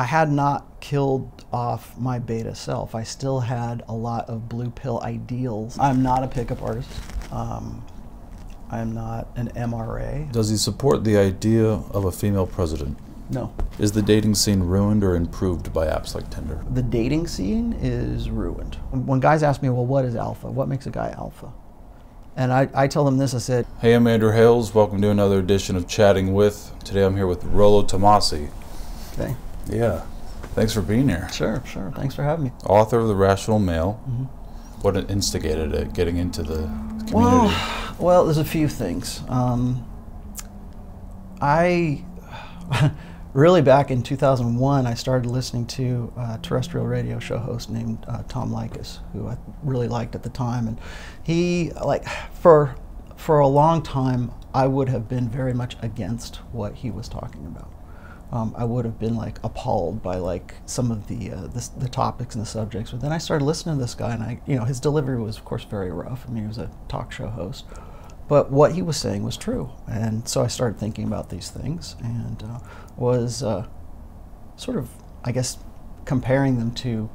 I had not killed off my beta self. I still had a lot of blue pill ideals. I'm not a pickup artist. Um, I'm not an MRA. Does he support the idea of a female president? No. Is the dating scene ruined or improved by apps like Tinder? The dating scene is ruined. When guys ask me, well, what is alpha? What makes a guy alpha? And I, I tell them this I said, Hey, I'm Andrew Hales. Welcome to another edition of Chatting With. Today I'm here with Rollo Tomassi. okay, Yeah. Thanks for being here. sure, sure, thanks for having me. Author of The Rational Male. Mm-hmm. What instigated it, getting into the community? Well, well, there's a few things. Um, I really back in 2001, I started listening to a terrestrial radio show host named uh, Tom Leykis, who I really liked at the time, and he like for for a long time I would have been very much against what he was talking about. Um, I would have been like appalled by like some of the, uh, the the topics and the subjects. But then I started listening to this guy, and I, you know, his delivery was of course very rough. I mean, he was a talk show host, but what he was saying was true. And so I started thinking about these things, and uh, was uh, sort of, I guess, comparing them to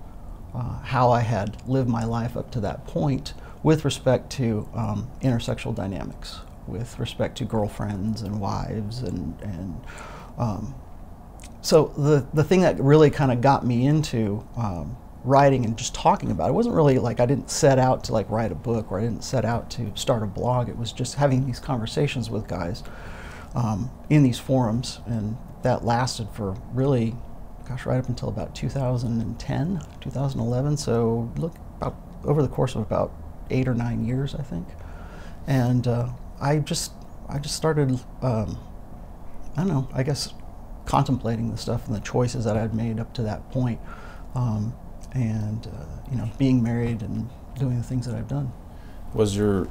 uh, how I had lived my life up to that point with respect to um, intersexual dynamics, with respect to girlfriends and wives and and um, so the the thing that really kind of got me into um, writing and just talking about it wasn't really like I didn't set out to like write a book or I didn't set out to start a blog. It was just having these conversations with guys um, in these forums, and that lasted for really, gosh, right up until about 2010, 2011. So look, about over the course of about eight or nine years, I think, and uh, I just I just started. Um, I don't know. I guess contemplating the stuff and the choices that I'd made up to that point, um, and uh, you know, being married and doing the things that I've done. Was your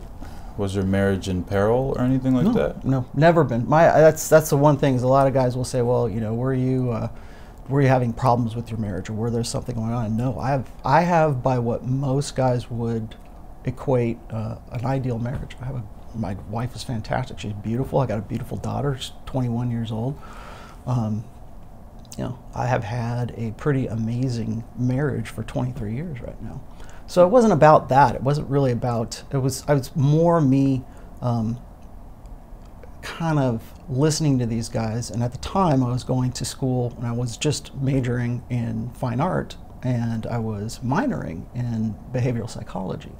was your marriage in peril or anything like no, that? no, never been. My that's that's the one thing is a lot of guys will say, well, you know, were you uh, were you having problems with your marriage or were there something going on? No, I have I have by what most guys would equate uh, an ideal marriage. I have a my wife is fantastic. She's beautiful. I got a beautiful daughter. She's 21 years old. Um, you know, I have had a pretty amazing marriage for 23 years right now. So it wasn't about that. It wasn't really about. It was. I was more me, um, kind of listening to these guys. And at the time, I was going to school and I was just majoring in fine art and I was minoring in behavioral psychology.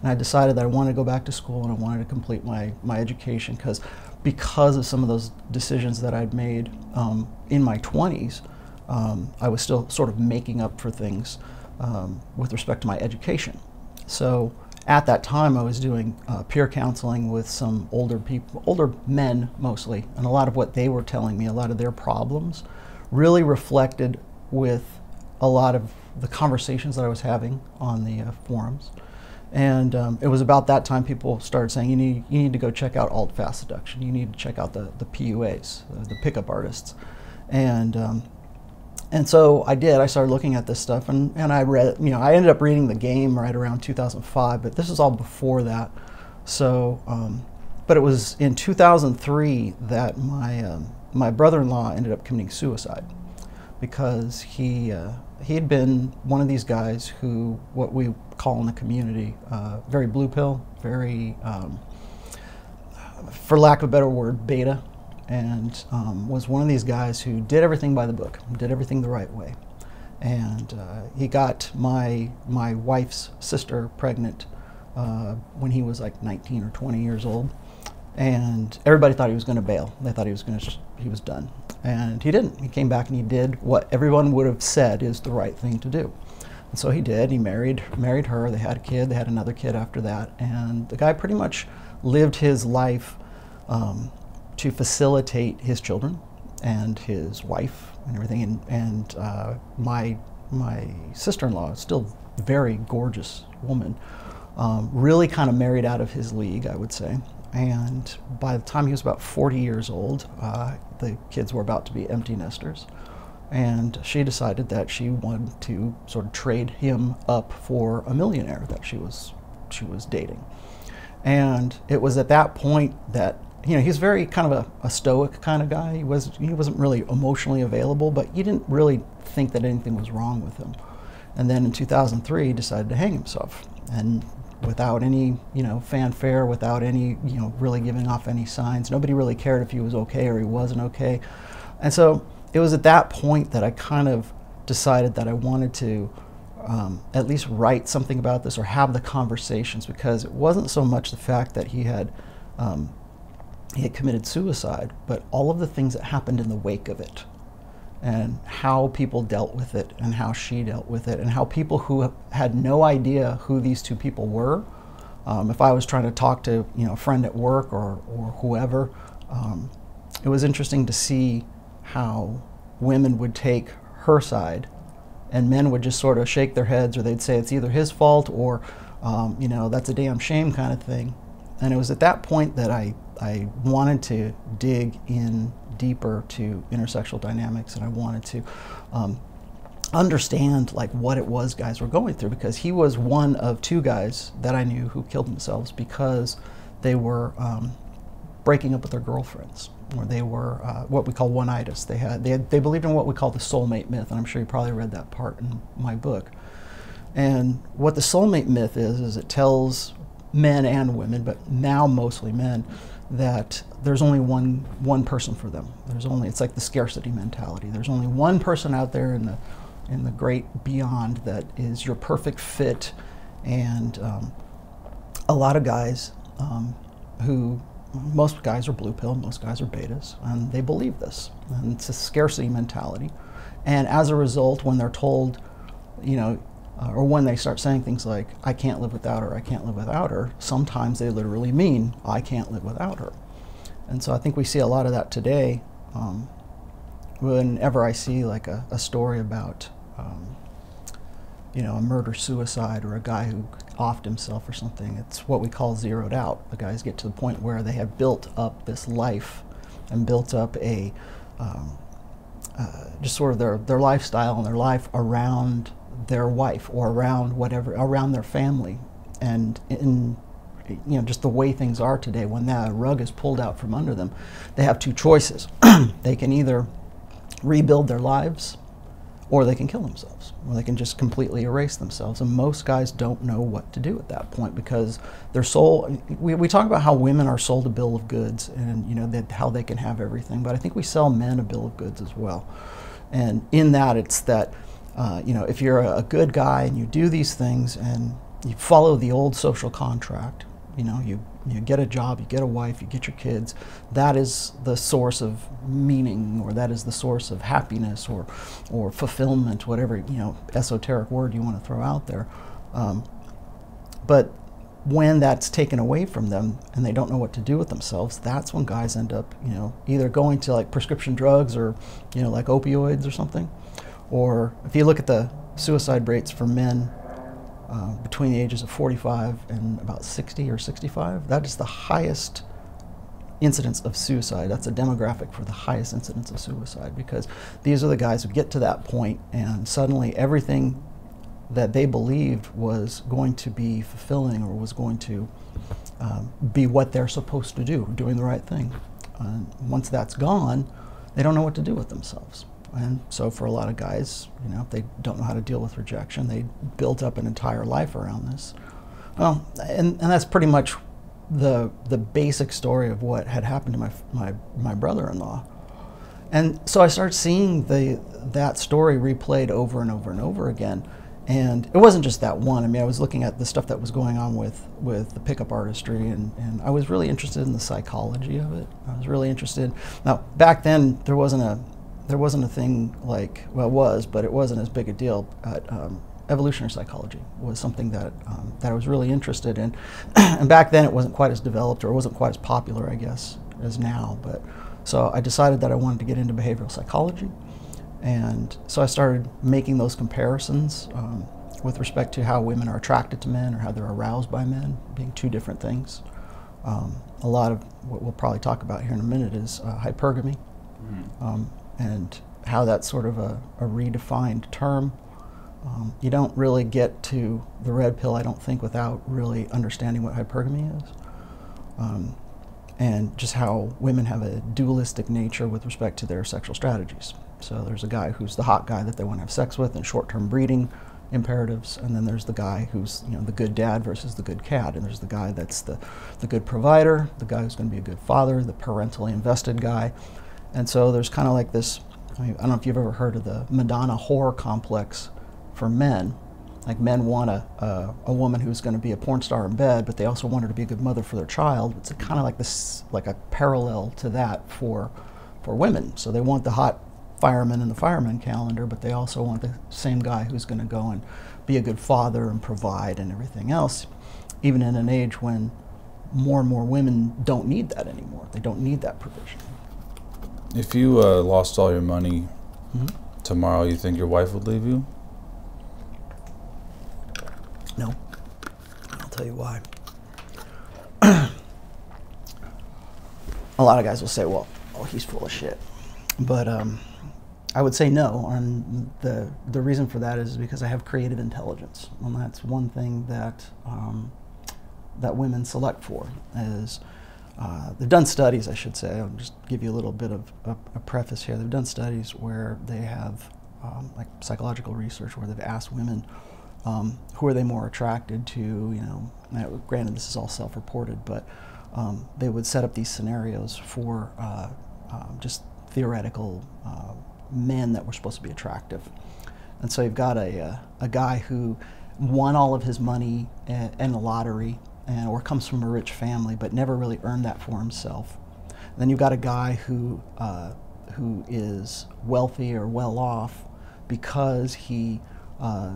And I decided that I wanted to go back to school and I wanted to complete my, my education because because of some of those decisions that I'd made um, in my 20s, um, I was still sort of making up for things um, with respect to my education. So at that time, I was doing uh, peer counseling with some older people, older men mostly, and a lot of what they were telling me, a lot of their problems, really reflected with a lot of the conversations that I was having on the uh, forums. And um, it was about that time people started saying, you need, you need to go check out alt fast seduction. You need to check out the, the PUAs, the, the pickup artists. And, um, and so I did. I started looking at this stuff and, and I read, you know, I ended up reading the game right around 2005, but this is all before that. So, um, but it was in 2003 that my, um, my brother in law ended up committing suicide because he, uh, he had been one of these guys who, what we call in the community, uh, very blue pill, very, um, for lack of a better word, beta, and um, was one of these guys who did everything by the book, did everything the right way. And uh, he got my, my wife's sister pregnant uh, when he was like 19 or 20 years old. And everybody thought he was going to bail. They thought he was going to, he was done. And he didn't. He came back and he did what everyone would have said is the right thing to do. And so he did. He married married her. They had a kid. They had another kid after that. And the guy pretty much lived his life um, to facilitate his children and his wife and everything. And, and uh, my my sister-in-law, still very gorgeous woman, um, really kind of married out of his league, I would say. And by the time he was about 40 years old, uh, the kids were about to be empty nesters. And she decided that she wanted to sort of trade him up for a millionaire that she was, she was dating. And it was at that point that, you know, he's very kind of a, a stoic kind of guy. He, was, he wasn't really emotionally available, but you didn't really think that anything was wrong with him. And then in 2003, he decided to hang himself. And without any, you know, fanfare, without any, you know, really giving off any signs. Nobody really cared if he was okay or he wasn't okay. And so it was at that point that I kind of decided that I wanted to um, at least write something about this or have the conversations because it wasn't so much the fact that he had um, he had committed suicide, but all of the things that happened in the wake of it and how people dealt with it and how she dealt with it and how people who had no idea who these two people were. Um, if i was trying to talk to you know a friend at work or, or whoever um, it was interesting to see how women would take her side and men would just sort of shake their heads or they'd say it's either his fault or um, you know that's a damn shame kind of thing. And it was at that point that i, I wanted to dig in deeper to intersexual dynamics and I wanted to um, understand like what it was guys were going through because he was one of two guys that I knew who killed themselves because they were um, breaking up with their girlfriends or they were uh, what we call one-itis. They had, they had they believed in what we call the soulmate myth and I'm sure you probably read that part in my book. And what the soulmate myth is is it tells men and women, but now mostly men, that there's only one one person for them. There's only it's like the scarcity mentality. There's only one person out there in the in the great beyond that is your perfect fit, and um, a lot of guys um, who most guys are blue pill, most guys are betas, and they believe this. And it's a scarcity mentality, and as a result, when they're told, you know, uh, or when they start saying things like, I can't live without her, I can't live without her, sometimes they literally mean, I can't live without her. And so I think we see a lot of that today. Um, whenever I see like a, a story about, um, you know, a murder suicide or a guy who offed himself or something, it's what we call zeroed out. The guys get to the point where they have built up this life and built up a, um, uh, just sort of their, their lifestyle and their life around their wife or around whatever around their family and in you know just the way things are today when that rug is pulled out from under them they have two choices they can either rebuild their lives or they can kill themselves. Or they can just completely erase themselves. And most guys don't know what to do at that point because their soul we, we talk about how women are sold a bill of goods and you know that how they can have everything. But i think we sell men a bill of goods as well. And in that it's that uh, you know, if you're a, good guy and you do these things and you follow the old social contract, you know, you, you get a job, you get a wife, you get your kids, that is the source of meaning or that is the source of happiness or, or fulfillment, whatever, you know, esoteric word you want to throw out there. Um, but when that's taken away from them and they don't know what to do with themselves, that's when guys end up, you know, either going to like prescription drugs or, you know, like opioids or something, or if you look at the suicide rates for men uh, between the ages of 45 and about 60 or 65, that is the highest incidence of suicide. That's a demographic for the highest incidence of suicide because these are the guys who get to that point and suddenly everything that they believed was going to be fulfilling or was going to um, be what they're supposed to do, doing the right thing. And once that's gone, they don't know what to do with themselves. And so for a lot of guys, you know, they don't know how to deal with rejection. They built up an entire life around this. Well, and, and that's pretty much the the basic story of what had happened to my my, my brother-in-law. And so I started seeing the that story replayed over and over and over again. And it wasn't just that one. I mean, I was looking at the stuff that was going on with, with the pickup artistry, and, and I was really interested in the psychology of it. I was really interested. Now, back then, there wasn't a there wasn't a thing like, well, it was, but it wasn't as big a deal. But, um, evolutionary psychology was something that, um, that I was really interested in. and back then it wasn't quite as developed or it wasn't quite as popular, I guess, as now. But so I decided that I wanted to get into behavioral psychology. And so I started making those comparisons um, with respect to how women are attracted to men or how they're aroused by men, being two different things. Um, a lot of what we'll probably talk about here in a minute is uh, hypergamy. Mm-hmm. Um, and how that's sort of a, a redefined term. Um, you don't really get to the red pill, I don't think, without really understanding what hypergamy is. Um, and just how women have a dualistic nature with respect to their sexual strategies. So there's a guy who's the hot guy that they want to have sex with and short-term breeding imperatives, and then there's the guy who's you know the good dad versus the good cat, and there's the guy that's the the good provider, the guy who's going to be a good father, the parentally invested guy, and so there's kind of like this. I, mean, I don't know if you've ever heard of the Madonna whore complex for men. Like men want a, a, a woman who's going to be a porn star in bed, but they also want her to be a good mother for their child. It's kind of like this, like a parallel to that for for women. So they want the hot fireman in the fireman calendar, but they also want the same guy who's going to go and be a good father and provide and everything else, even in an age when more and more women don't need that anymore. They don't need that provision. If you uh, lost all your money mm-hmm. tomorrow, you think your wife would leave you? No. I'll tell you why. a lot of guys will say, well, oh, he's full of shit. But um, I would say no, and the the reason for that is because I have creative intelligence, and that's one thing that um, that women select for. Is uh, they've done studies, I should say. I'll just give you a little bit of a, a preface here. They've done studies where they have um, like psychological research where they've asked women um, who are they more attracted to. You know, now, granted this is all self-reported, but um, they would set up these scenarios for uh, uh, just theoretical uh, men that were supposed to be attractive. And so you've got a, uh, a guy who won all of his money in, in the lottery and, or comes from a rich family but never really earned that for himself. And then you've got a guy who, uh, who is wealthy or well off because he, uh,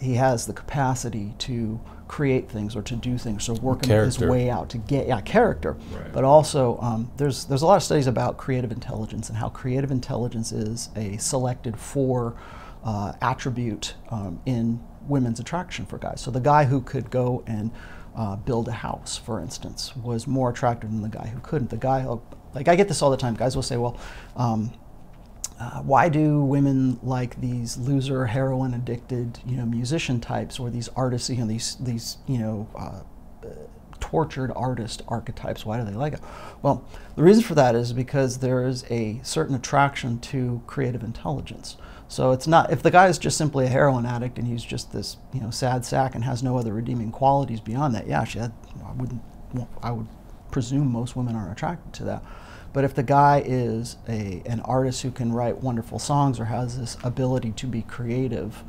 he has the capacity to create things or to do things or work his way out to get yeah character right. but also um, there's there's a lot of studies about creative intelligence and how creative intelligence is a selected for uh, attribute um, in women's attraction for guys so the guy who could go and uh, build a house for instance was more attractive than the guy who couldn't. The guy like I get this all the time. Guys will say well um, uh, why do women like these loser heroin addicted you know musician types or these artists you know these these you know uh, tortured artist archetypes? Why do they like it? Well the reason for that is because there is a certain attraction to creative intelligence so it's not if the guy is just simply a heroin addict and he's just this you know sad sack and has no other redeeming qualities beyond that yeah she I wouldn't I would presume most women are attracted to that. But if the guy is a, an artist who can write wonderful songs or has this ability to be creative,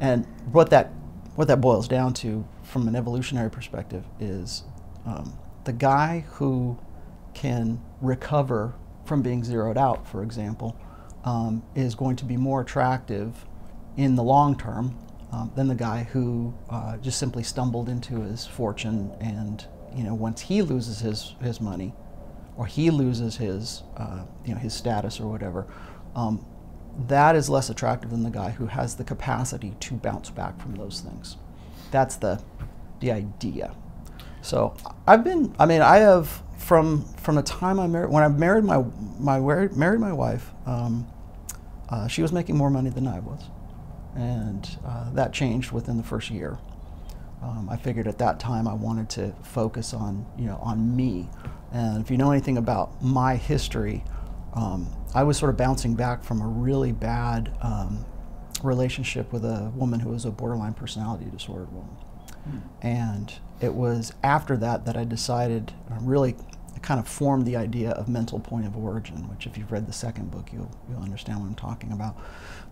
and what that, what that boils down to from an evolutionary perspective is um, the guy who can recover from being zeroed out, for example, um, is going to be more attractive in the long term um, than the guy who uh, just simply stumbled into his fortune and you know once he loses his, his money or he loses his, uh, you know, his status or whatever, um, that is less attractive than the guy who has the capacity to bounce back from those things. That's the, the idea. So I've been, I mean, I have from from the time I married, when I married my my married my wife, um, uh, she was making more money than I was, and uh, that changed within the first year. Um, I figured at that time I wanted to focus on you know on me and if you know anything about my history, um, I was sort of bouncing back from a really bad um, relationship with a woman who was a borderline personality disorder woman. Mm. And it was after that that I decided, I really kind of formed the idea of mental point of origin, which if you've read the second book, you'll, you'll understand what I'm talking about.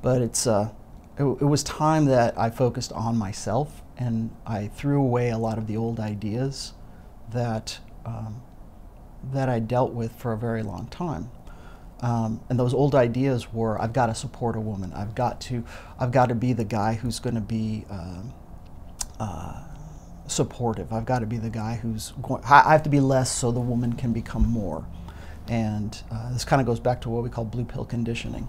But it's, uh, it, it was time that I focused on myself and I threw away a lot of the old ideas that um, that I dealt with for a very long time. Um, and those old ideas were I've got to support a woman. I've got to, I've got to be the guy who's going to be uh, uh, supportive. I've got to be the guy who's going, I have to be less so the woman can become more. And uh, this kind of goes back to what we call blue pill conditioning.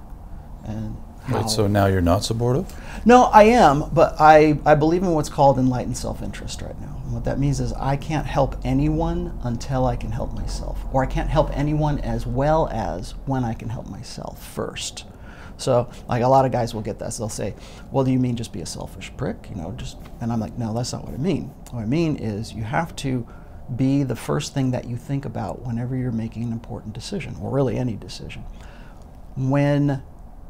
And Wait, so now you're not supportive? No, I am, but I, I believe in what's called enlightened self interest right now. And what that means is I can't help anyone until I can help myself, or I can't help anyone as well as when I can help myself first. So, like a lot of guys will get this. They'll say, "Well, do you mean just be a selfish prick?" You know, just and I'm like, "No, that's not what I mean. What I mean is you have to be the first thing that you think about whenever you're making an important decision, or really any decision. When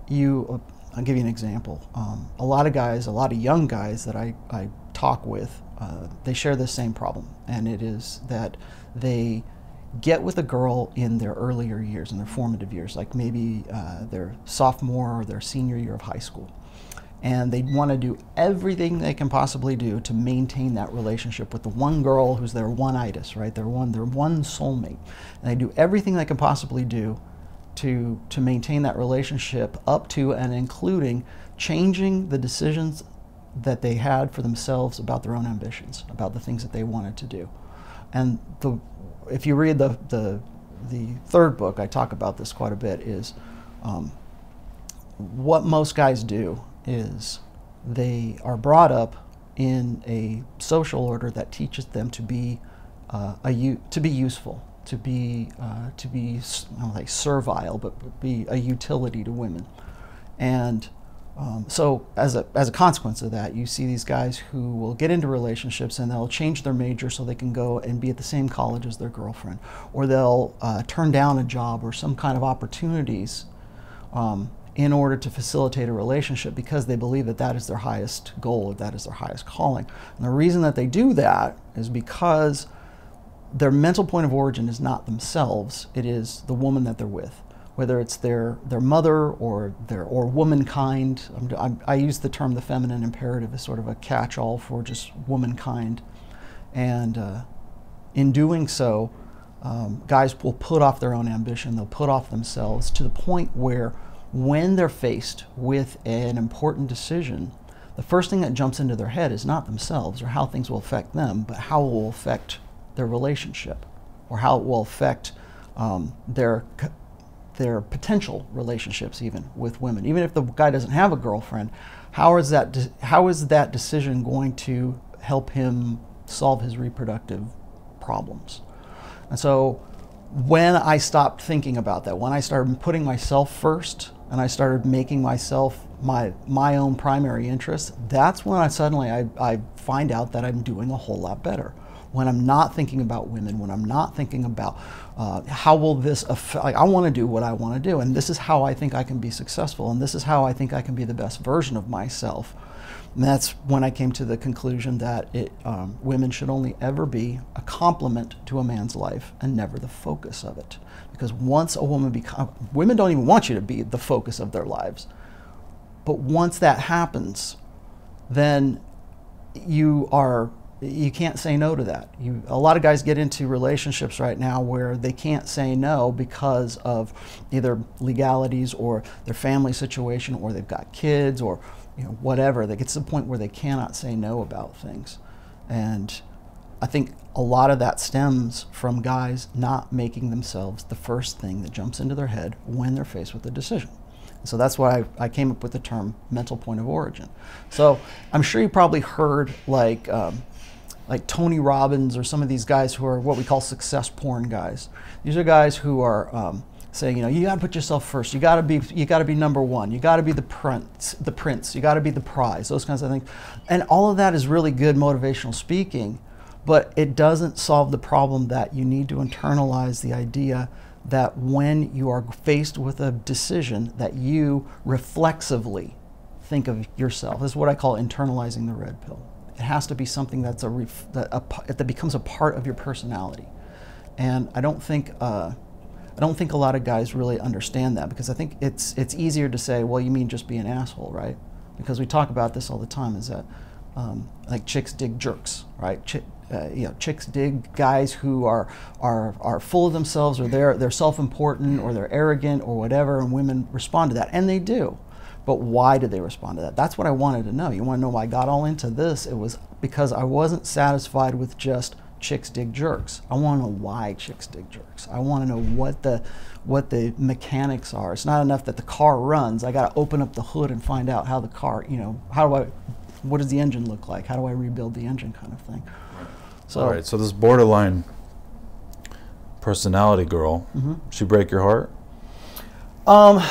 you, I'll give you an example. Um, a lot of guys, a lot of young guys that I, I talk with, uh, they share the same problem, and it is that they get with a girl in their earlier years, in their formative years, like maybe uh, their sophomore or their senior year of high school. And they want to do everything they can possibly do to maintain that relationship with the one girl who's their one itis, right? Their one, their one soulmate. And they do everything they can possibly do to, to maintain that relationship up to and including changing the decisions that they had for themselves about their own ambitions, about the things that they wanted to do. And the if you read the, the, the third book, I talk about this quite a bit, is um, what most guys do is they are brought up in a social order that teaches them to be uh, a to be useful, to be uh, to be I don't like servile, but be a utility to women, and um, so as a, as a consequence of that, you see these guys who will get into relationships and they'll change their major so they can go and be at the same college as their girlfriend, or they'll uh, turn down a job or some kind of opportunities um, in order to facilitate a relationship because they believe that that is their highest goal, that is their highest calling. And the reason that they do that is because their mental point of origin is not themselves; it is the woman that they're with whether it's their, their mother or their or womankind. I'm, i use the term the feminine imperative as sort of a catch-all for just womankind, and uh, in doing so, um, guys will put off their own ambition. They'll put off themselves to the point where, when they're faced with an important decision, the first thing that jumps into their head is not themselves or how things will affect them, but how it will affect their relationship or how it will affect um, their their potential relationships even with women. Even if the guy doesn't have a girlfriend, how is that de- how is that decision going to help him solve his reproductive problems? And so when I stopped thinking about that, when I started putting myself first and I started making myself my my own primary interest, that's when I suddenly I, I find out that I'm doing a whole lot better when I'm not thinking about women, when I'm not thinking about uh, how will this affect, like I want to do what I want to do, and this is how I think I can be successful, and this is how I think I can be the best version of myself. And that's when I came to the conclusion that it, um, women should only ever be a complement to a man's life and never the focus of it. Because once a woman becomes, women don't even want you to be the focus of their lives. But once that happens, then you are you can't say no to that. You, a lot of guys get into relationships right now where they can't say no because of either legalities or their family situation or they've got kids or you know, whatever. They get to the point where they cannot say no about things. And I think a lot of that stems from guys not making themselves the first thing that jumps into their head when they're faced with a decision. So that's why I, I, came up with the term mental point of origin. So I'm sure you probably heard like um, like Tony Robbins or some of these guys who are what we call success porn guys. These are guys who are um, saying, you know, you got to put yourself first. You got to be, you got to be number one. You got to be the prince, the prince. You got to be the prize. Those kinds of things, and all of that is really good motivational speaking, but it doesn't solve the problem that you need to internalize the idea that when you are faced with a decision, that you reflexively think of yourself. This is what I call internalizing the red pill. It has to be something that's a, ref, that, a that becomes a part of your personality. And I don't think uh, I don't think a lot of guys really understand that because I think it's it's easier to say, well, you mean just be an asshole, right? Because we talk about this all the time. Is that um, like chicks dig jerks, right? Ch- uh, you know, chicks dig guys who are are are full of themselves, or they're they're self-important, or they're arrogant, or whatever, and women respond to that, and they do. But why did they respond to that? That's what I wanted to know. You want to know why I got all into this? It was because I wasn't satisfied with just chicks dig jerks. I want to know why chicks dig jerks. I want to know what the what the mechanics are. It's not enough that the car runs. I got to open up the hood and find out how the car, you know, how do I what does the engine look like? How do I rebuild the engine kind of thing. So All right, so this borderline personality girl, mm-hmm. she break your heart? Um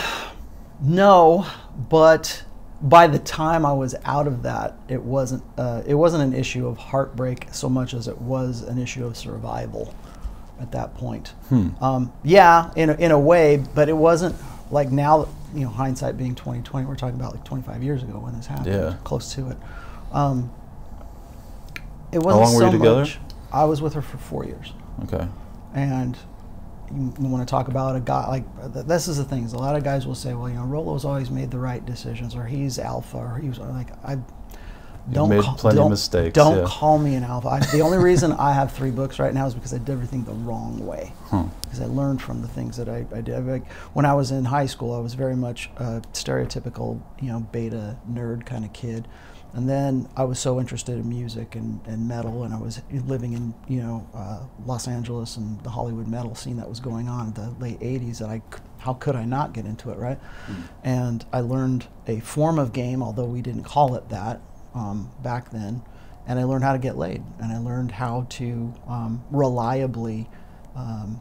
no, but by the time I was out of that, it wasn't uh, it wasn't an issue of heartbreak so much as it was an issue of survival at that point. Hmm. Um, yeah, in a, in a way, but it wasn't like now. You know, hindsight being 2020, we're talking about like 25 years ago when this happened, Yeah. close to it. Um, it wasn't long were so you together? much. I was with her for four years Okay. and you, want to talk about a guy like this is the thing is a lot of guys will say well you know Rollo's always made the right decisions or he's alpha or he was uh, like I don't made call, plenty don't, mistakes, don't yeah. call me an alpha I, the only reason I have three books right now is because I did everything the wrong way Huh. because I learned from the things that I, I did like when I was in high school I was very much a stereotypical you know beta nerd kind of kid and then I was so interested in music and, and metal, and I was living in you know uh, Los Angeles and the Hollywood metal scene that was going on in the late '80s. That I, how could I not get into it, right? And I learned a form of game, although we didn't call it that um, back then. And I learned how to get laid, and I learned how to um, reliably um,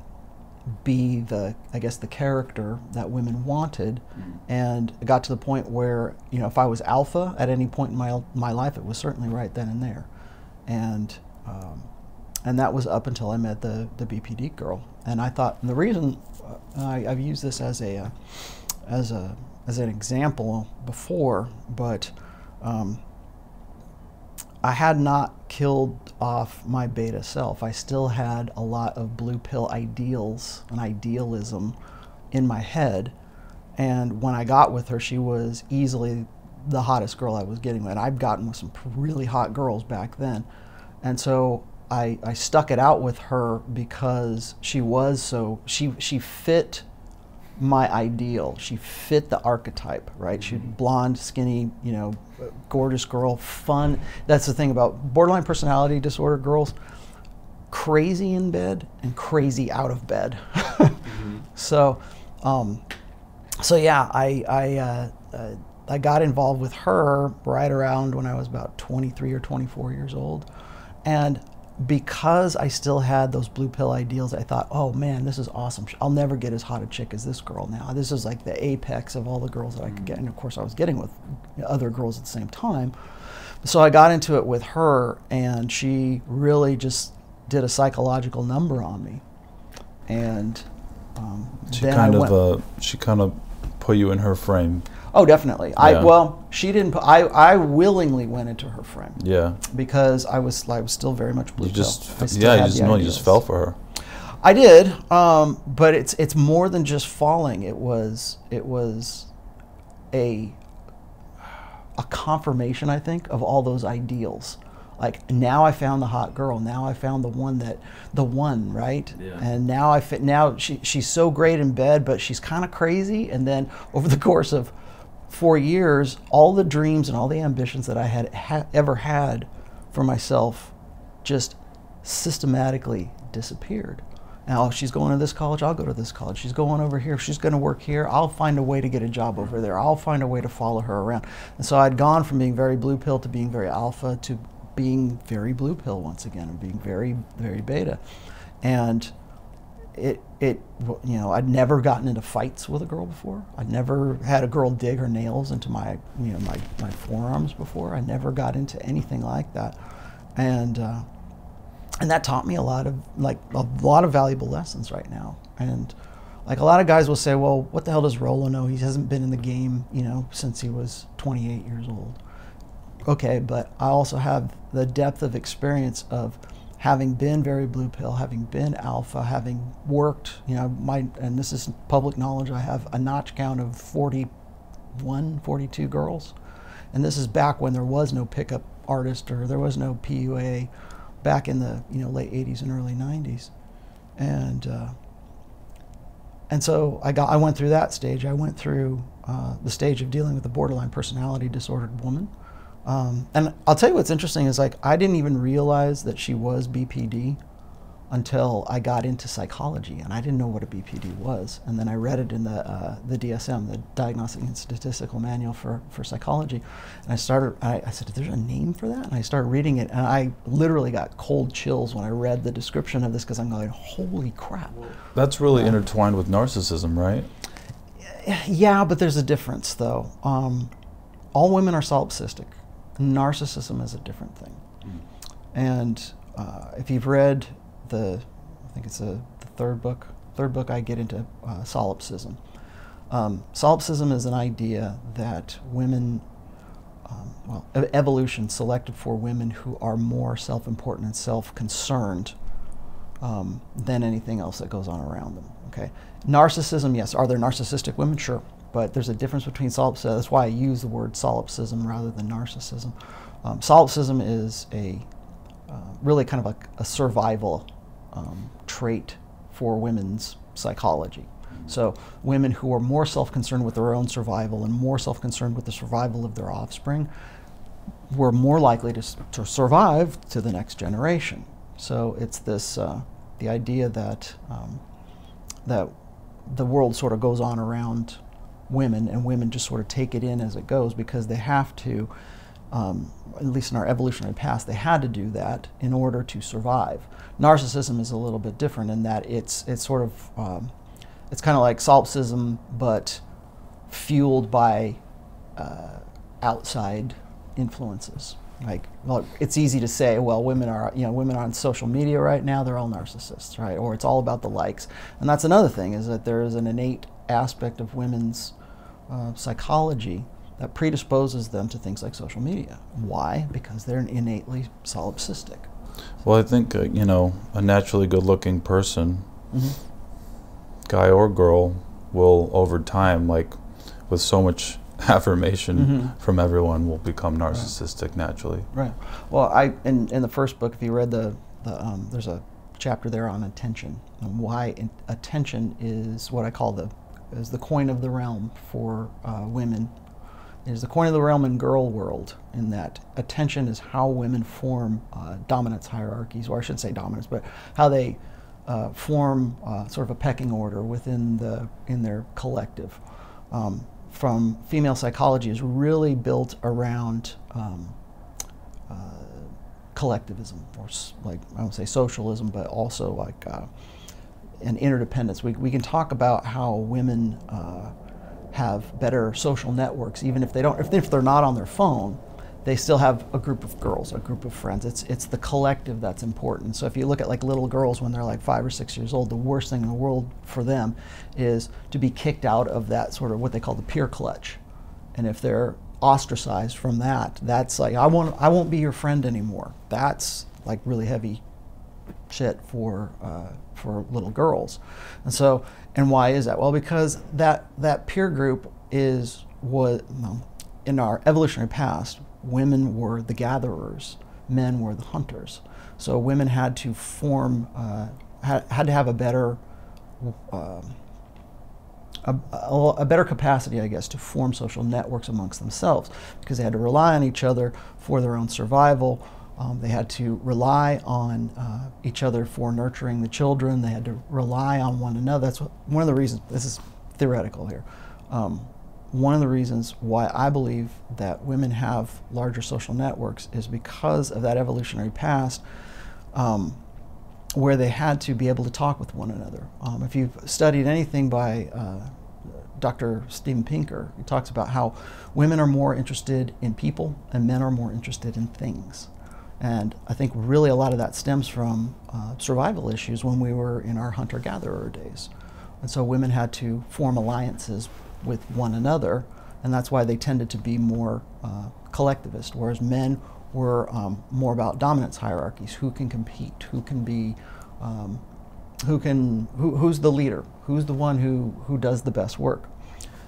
be the I guess the character that women wanted, and it got to the point where you know if I was alpha at any point in my my life, it was certainly right then and there, and um, and that was up until I met the the BPD girl, and I thought and the reason uh, I, I've used this as a uh, as a as an example before, but. Um, I had not killed off my beta self. I still had a lot of blue pill ideals and idealism in my head. And when I got with her, she was easily the hottest girl I was getting with. And I've gotten with some really hot girls back then. And so I, I stuck it out with her because she was so, she, she fit my ideal. She fit the archetype, right? She mm-hmm. blonde, skinny, you know, gorgeous girl, fun. That's the thing about borderline personality disorder girls. Crazy in bed and crazy out of bed. So, um, so yeah, I I, uh, uh, I got involved with her right around when I was about 23 or 24 years old, and because I still had those blue pill ideals, I thought, oh man, this is awesome. I'll never get as hot a chick as this girl now. This is like the apex of all the girls that I could get. And of course, I was getting with other girls at the same time. So I got into it with her, and she really just did a psychological number on me. And um, She kind I of uh, she kind of put you in her frame. Oh, definitely. I well, she didn't. I I willingly went into her frame Yeah. because I was I was still very much blue You just I still yeah, you just the know you just fell for her. I did, um, but it's it's more than just falling. It was it was a a confirmation, I think, of all those ideals. Like now I found the hot girl. Now I found the one that the one, right? Yeah. And now I fit. Now she she's so great in bed, but she's kind of crazy. And then over the course of four years, all the dreams and all the ambitions that I had ha- ever had for myself just systematically disappeared. Now, oh, she's going to this college, I'll go to this college. She's going over here, she's going to work here, I'll find a way to get a job over there. I'll find a way to follow her around. And so I'd gone from being very blue pill to being very alpha to being very blue pill once again and being very, very beta. And it, it, you know, I'd never gotten into fights with a girl before. I'd never had a girl dig her nails into my, you know, my, my forearms before. I never got into anything like that. And, uh, and that taught me a lot of like a lot of valuable lessons right now and like a lot of guys will say well what the hell does rollo know he hasn't been in the game you know since he was 28 years old okay but i also have the depth of experience of having been very blue pill having been alpha having worked you know my and this is public knowledge i have a notch count of 41 42 girls. And this is back when there was no pickup artist or there was no pua back in the you know late 80s and early 90s and uh, and so I got I went through that stage. I went through uh, the stage of dealing with a borderline personality disordered woman um, and I'll tell you what's interesting is like I didn't even realize that she was BPD until I got into psychology and I didn't know what a BPD was. And then I read it in the uh, the DSM the Diagnostic and Statistical Manual for, for Psychology. And I started I, I said there's a name for that? And I started reading it and I literally got cold chills when I read the description of this because I'm going holy crap. That's really intertwined with narcissism, right? yeah but there's a difference though. Um, all women are solipsistic. Narcissism is a different thing. And uh, if you've read the, I think it's a, the third book, third book I get into uh, solipsism. Um, solipsism is an idea that women, um, well, evolution selected for women who are more self-important and self-concerned um, than anything else that goes on around them. Okay, narcissism, yes. Are there narcissistic women? Sure, but there's a difference between solipsism. That's why I use the word solipsism rather than narcissism. Um, solipsism is a uh, really kind of a, a survival um, trait for women's psychology. So women who are more self-concerned with their own survival and more self-concerned with the survival of their offspring were more likely to, to survive to the next generation. So it's this uh, the idea that um, that the world sort of goes on around women and women just sort of take it in as it goes because they have to um, at least in our evolutionary past, they had to do that in order to survive. Narcissism is a little bit different in that it's it's sort of um, it's kind of like solipsism, but fueled by uh, outside influences. Like, well, it's easy to say, well, women are you know women are on social media right now; they're all narcissists, right? Or it's all about the likes, and that's another thing is that there is an innate aspect of women's uh, psychology that predisposes them to things like social media. Why? Because they're innately solipsistic. Well, I think, uh, you know, a naturally good looking person, mm-hmm. guy or girl, will over time, like with so much affirmation mm-hmm. from everyone, will become narcissistic right. naturally. Right. Well, I in, in the first book, if you read the, the um, there's a chapter there on attention and why in, attention is what I call the is the coin of the realm for uh, women is the coin of the realm in girl world in that attention is how women form uh, dominance hierarchies, or I shouldn't say dominance, but how they uh, form uh, sort of a pecking order within the in their collective. Um, from female psychology is really built around um, uh, collectivism, or like I don't say socialism, but also like uh, an interdependence. We, we can talk about how women uh, have better social networks, even if they don't, if, if they're not on their phone, they still have a group of girls, a group of friends. It's it's the collective that's important. So if you look at like little girls when they're like five or six years old, the worst thing in the world for them is to be kicked out of that sort of what they call the peer clutch. And if they're ostracized from that, that's like I won't I won't be your friend anymore. That's like really heavy shit for uh, for little girls. And so, and why is that? Well, because that that peer group is what well, in our evolutionary past, women were the gatherers, men were the hunters. So women had to form, uh, had, had to have a better. Um, a, a, a, better capacity, I guess, to form social networks amongst themselves because they had to rely on each other for their own survival um, they had to rely on uh, each other for nurturing the children. They had to rely on one another. That's what, one of the reasons, this is theoretical here. Um, one of the reasons why I believe that women have larger social networks is because of that evolutionary past um, where they had to be able to talk with one another. Um, if you've studied anything by uh, Dr. Steven Pinker, he talks about how women are more interested in people and men are more interested in things. And I think really a lot of that stems from uh, survival issues when we were in our hunter gatherer days. And so women had to form alliances with one another, and that's why they tended to be more uh, collectivist, whereas men were um, more about dominance hierarchies who can compete, who can be. Um, who can who, who's the leader who's the one who who does the best work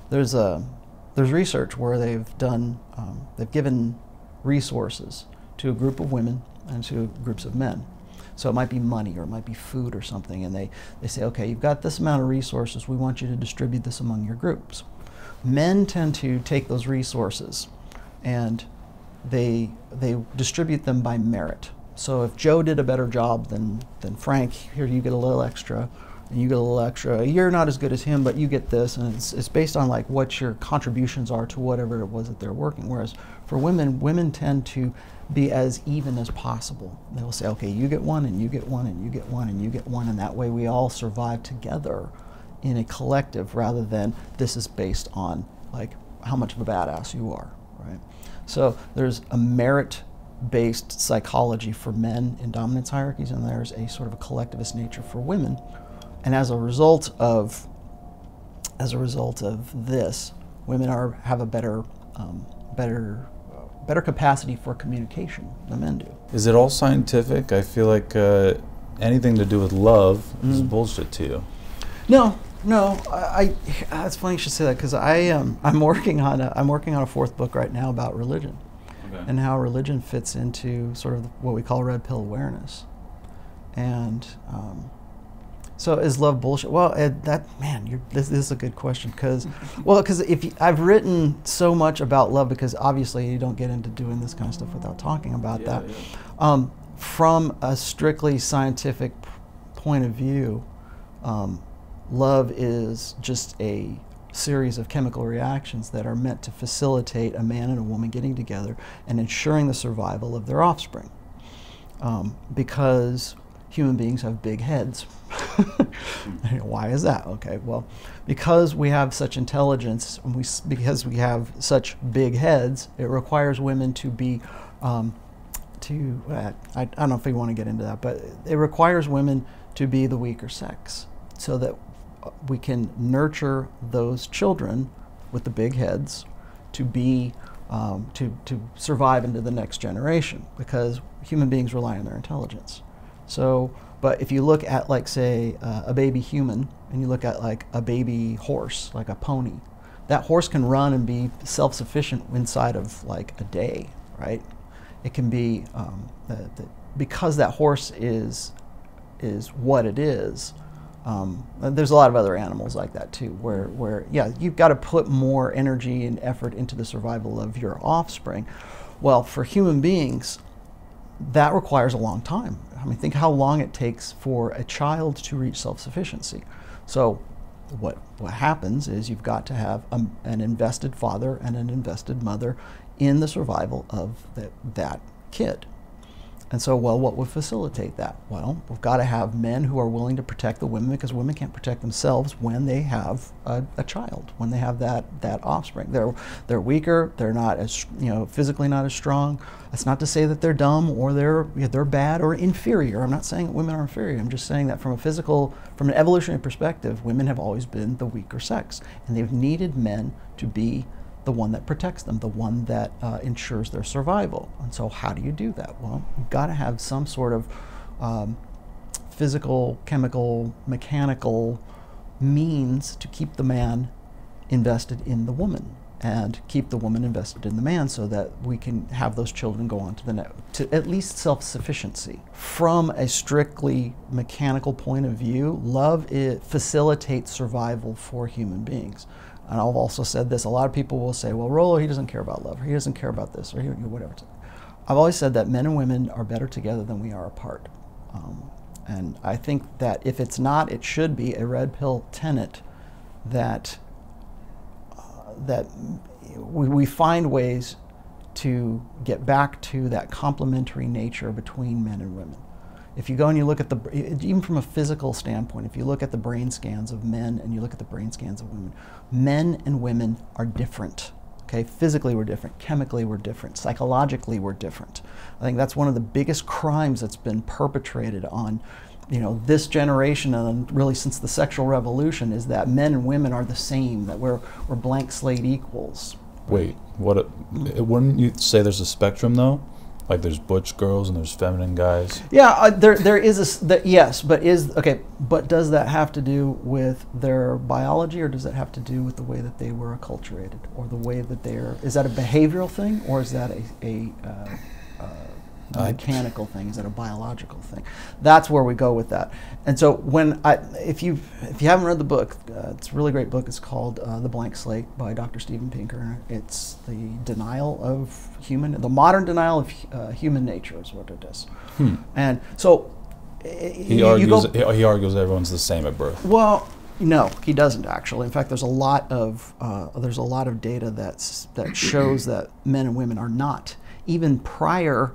there's a there's research where they've done um, they've given resources to a group of women and to groups of men. So it might be money or it might be food or something, and they, they say, okay, you've got this amount of resources, we want you to distribute this among your groups. Men tend to take those resources and they, they distribute them by merit. So if Joe did a better job than, than Frank, here you get a little extra, and you get a little extra. You're not as good as him, but you get this, and it's, it's based on like what your contributions are to whatever it was that they're working. Whereas for women, women tend to be as even as possible. They'll say, okay, you get one, and you get one, and you get one, and you get one, and that way we all survive together in a collective rather than this is based on like how much of a badass you are. right? So there's a merit based psychology for men in dominance hierarchies, and there's a sort of a collectivist nature for women. And as a result of as a result of this, women are have a better um, better better capacity for communication than men do. Is it all scientific? I feel like uh, anything to do with love is Mm. bullshit to you. No, no. I, I that's funny you should say that because I um, I'm working on a I'm working on a fourth book right now about religion and how religion fits into sort of what we call red pill awareness. And um, so is love bullshit? Well, Ed, that man, you're, this, this is a good question because, well, because if you, I've written so much about love because obviously you don't get into doing this kind of stuff without talking about Yeah, that. yeah. Um, from a strictly scientific p- point of view, um, love is just a series of chemical reactions that are meant to facilitate a man and a woman getting together and ensuring the survival of their offspring. Um, because human beings have big heads. Why is that? Okay, well, because we have such intelligence, we, because we have such big heads, it requires women to be um, to uh, I, I don't know if we want to get into that, but it requires women to be the weaker sex so that uh, we can nurture those children with the big heads to be um, to to survive into the next generation because human beings rely on their intelligence. So, but if you look at like say uh, a baby human and you look at like a baby horse, like a pony, that horse can run and be self-sufficient inside of like a day, right? It can be um, the, the, because that horse is is what it is. Um, there's a lot of other animals like that too, where where yeah, you've got to put more energy and effort into the survival of your offspring. Well, for human beings, that requires a long time. I mean, think how long it takes for a child to reach self-sufficiency. So, what what happens is you've got to have a, an invested father and an invested mother in the survival of that that kid. And so, well, what would facilitate that? Well, we've got to have men who are willing to protect the women because women can't protect themselves when they have a, a child, when they have that, that offspring. They're, they're weaker, they're not as, you know, physically not as strong. That's not to say that they're dumb or they're, you know, they're bad or inferior. I'm not saying that women are inferior. I'm just saying that from a physical, from an evolutionary perspective, women have always been the weaker sex. And they've needed men to be the one that protects them, the one that uh, ensures their survival. And so, how do you do that? Well, you've got to have some sort of um, physical, chemical, mechanical means to keep the man invested in the woman and keep the woman invested in the man so that we can have those children go on to the net to at least self-sufficiency from a strictly mechanical point of view love it facilitates survival for human beings and I've also said this. A lot of people will say, "Well, Rollo, he doesn't care about love, or he doesn't care about this, or he, whatever." I've always said that men and women are better together than we are apart, um, and I think that if it's not, it should be a red pill tenet that uh, that we, we find ways to get back to that complementary nature between men and women. If you go and you look at the, even from a physical standpoint, if you look at the brain scans of men and you look at the brain scans of women, men and women are different. Okay, physically we're different, chemically we're different, psychologically we're different. I think that's one of the biggest crimes that's been perpetrated on, you know, this generation and really since the sexual revolution is that men and women are the same, that we're, we're blank slate equals. Wait, what? Wouldn't you say there's a spectrum though? Like there's butch girls and there's feminine guys. Yeah, uh, there there is a that yes, but is okay. But does that have to do with their biology, or does that have to do with the way that they were acculturated, or the way that they're? Is that a behavioral thing, or is that a a, uh, I- mechanical thing? Is that a biological thing? That's where we go with that. And so when I, if you if you haven't read the book, uh, it's a really great book. It's called uh, The Blank Slate by Dr. Steven Pinker. It's the denial of human, the modern denial of uh, human nature is what it is. Hmm. And so He argues. go, he argues everyone's the same at birth. well, no, he doesn't actually. In fact, there's a lot of uh, there's a lot of data that's that shows that men and women are not even prior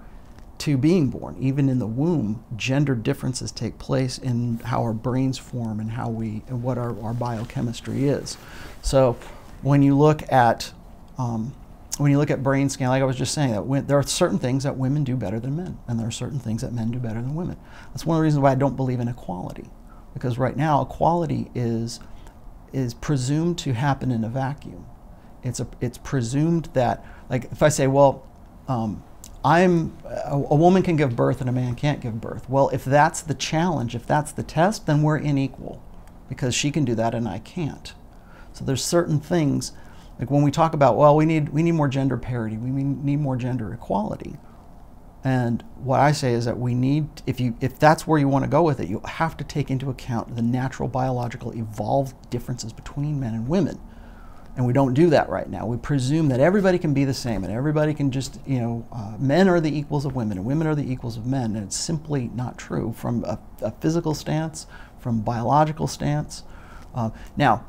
to being born, even in the womb. Gender differences take place in how our brains form and how we and what our, our biochemistry is. So, when you look at um, when you look at brain scan, like I was just saying, that when, there are certain things that women do better than men, and there are certain things that men do better than women. That's one of the reasons why I don't believe in equality, because right now equality is is presumed to happen in a vacuum. It's a, it's presumed that like if I say, well, um, I'm a, a woman can give birth and a man can't give birth. Well, if that's the challenge, if that's the test, then we're unequal, because she can do that and I can't. So there's certain things like when we talk about, well, we need, we need more gender parity, we need more gender equality. And what I say is that we need, if, you, if that's where you want to go with it, you have to take into account the natural, biological, evolved differences between men and women. And we don't do that right now. We presume that everybody can be the same and everybody can just, you know, uh, men are the equals of women and women are the equals of men. And it's simply not true from a, a physical stance, from biological stance. Uh, now,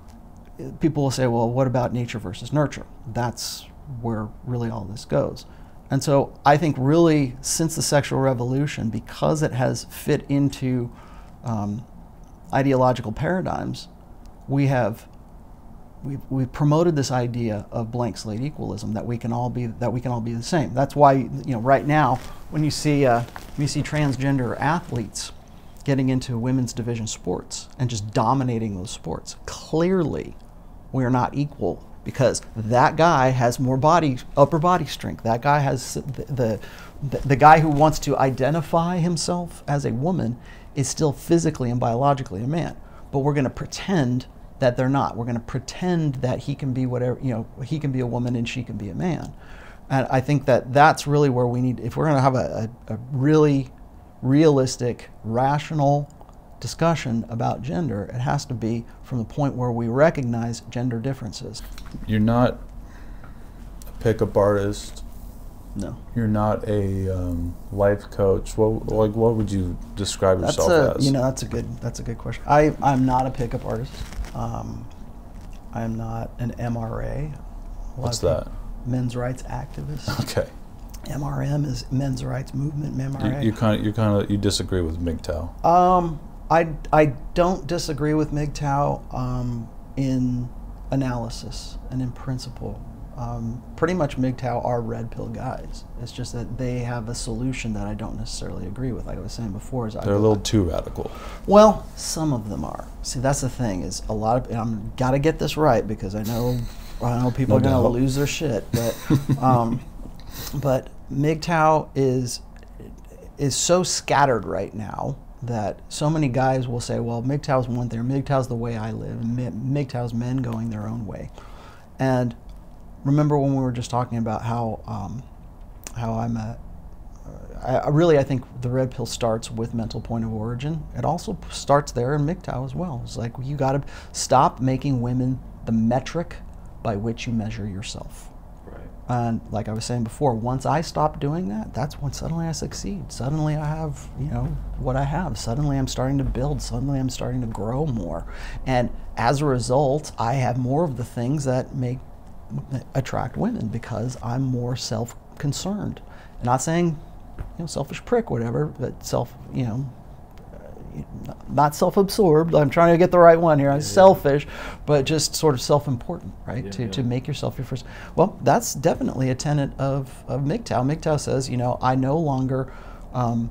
people will say, well, what about nature versus nurture? That's where really all this goes. And so I think really since the sexual revolution, because it has fit into um, ideological paradigms, we have we've, we've promoted this idea of blank slate equalism that we can all be that we can all be the same. That's why you know right now when you see uh, when you see transgender athletes getting into women's division sports and just dominating those sports, clearly we are not equal because that guy has more body upper body strength. That guy has the, the the guy who wants to identify himself as a woman is still physically and biologically a man. But we're going to pretend that they're not. We're going to pretend that he can be whatever, you know, he can be a woman and she can be a man. And I think that that's really where we need, if we're going to have a, a, a really realistic, rational discussion about gender, it has to be from the point where we recognize gender differences. You're not a pickup artist. No. You're not a um, life coach. What like what would you describe That's yourself a, as? You know, that's a good that's a good question. I I'm not a pickup artist. Um, I'm not an MRA. What's that? Men's rights activist. Okay. MRM is men's rights movement. MRA. You, kind of you kind of you disagree with MGTOW. Um, I, I don't disagree with MGTOW um, in analysis and in principle. Um, pretty much MGTOW are red pill guys. It's just that they have a solution that I don't necessarily agree with. Like I was saying before, is They're I, a little too radical. well, some of them are. See, that's the thing is a lot of I'm got to get this right because I know I know people No are going to doubt. lose their shit, but um, but MGTOW is is so scattered right now that so many guys will say, well, MGTOW's one thing, MGTOW's the way I live, and MGTOW's men going their own way. And remember when we were just talking about how um, how I'm a I, I really I think the red pill starts with mental point of origin. It also starts there in MGTOW as well. It's like you got to stop making women the metric by which you measure yourself. Right. And like I was saying before, once I stop doing that, that's when suddenly I succeed. Suddenly I have, you know, what I have. Suddenly I'm starting to build. Suddenly I'm starting to grow more. And as a result, I have more of the things that make attract women because I'm more self-concerned. Not saying, you know, selfish prick, whatever, but self, you know, not self-absorbed. I'm trying to get the right one here. I'm selfish, but just sort of self-important, right? Yeah, to, yeah. to make yourself your first. Well, that's definitely a tenet of, of MGTOW. MGTOW says, you know, I no longer um,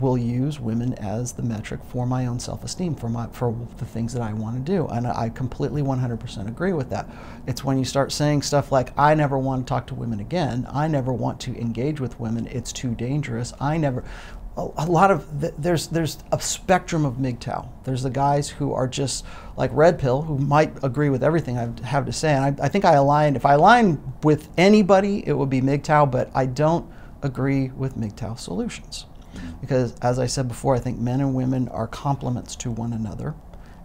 will use women as the metric for my own self-esteem, for my for the things that I want to do, and I completely 100% agree with that. It's when you start saying stuff like, I never want to talk to women again. I never want to engage with women. It's too dangerous. I never a, lot of there's there's a spectrum of MGTOW. There's the guys who are just like red pill who might agree with everything I have to say, and I, I think I align. If I align with anybody, it would be MGTOW, but I don't agree with MGTOW solutions because, as I said before, I think men and women are complements to one another,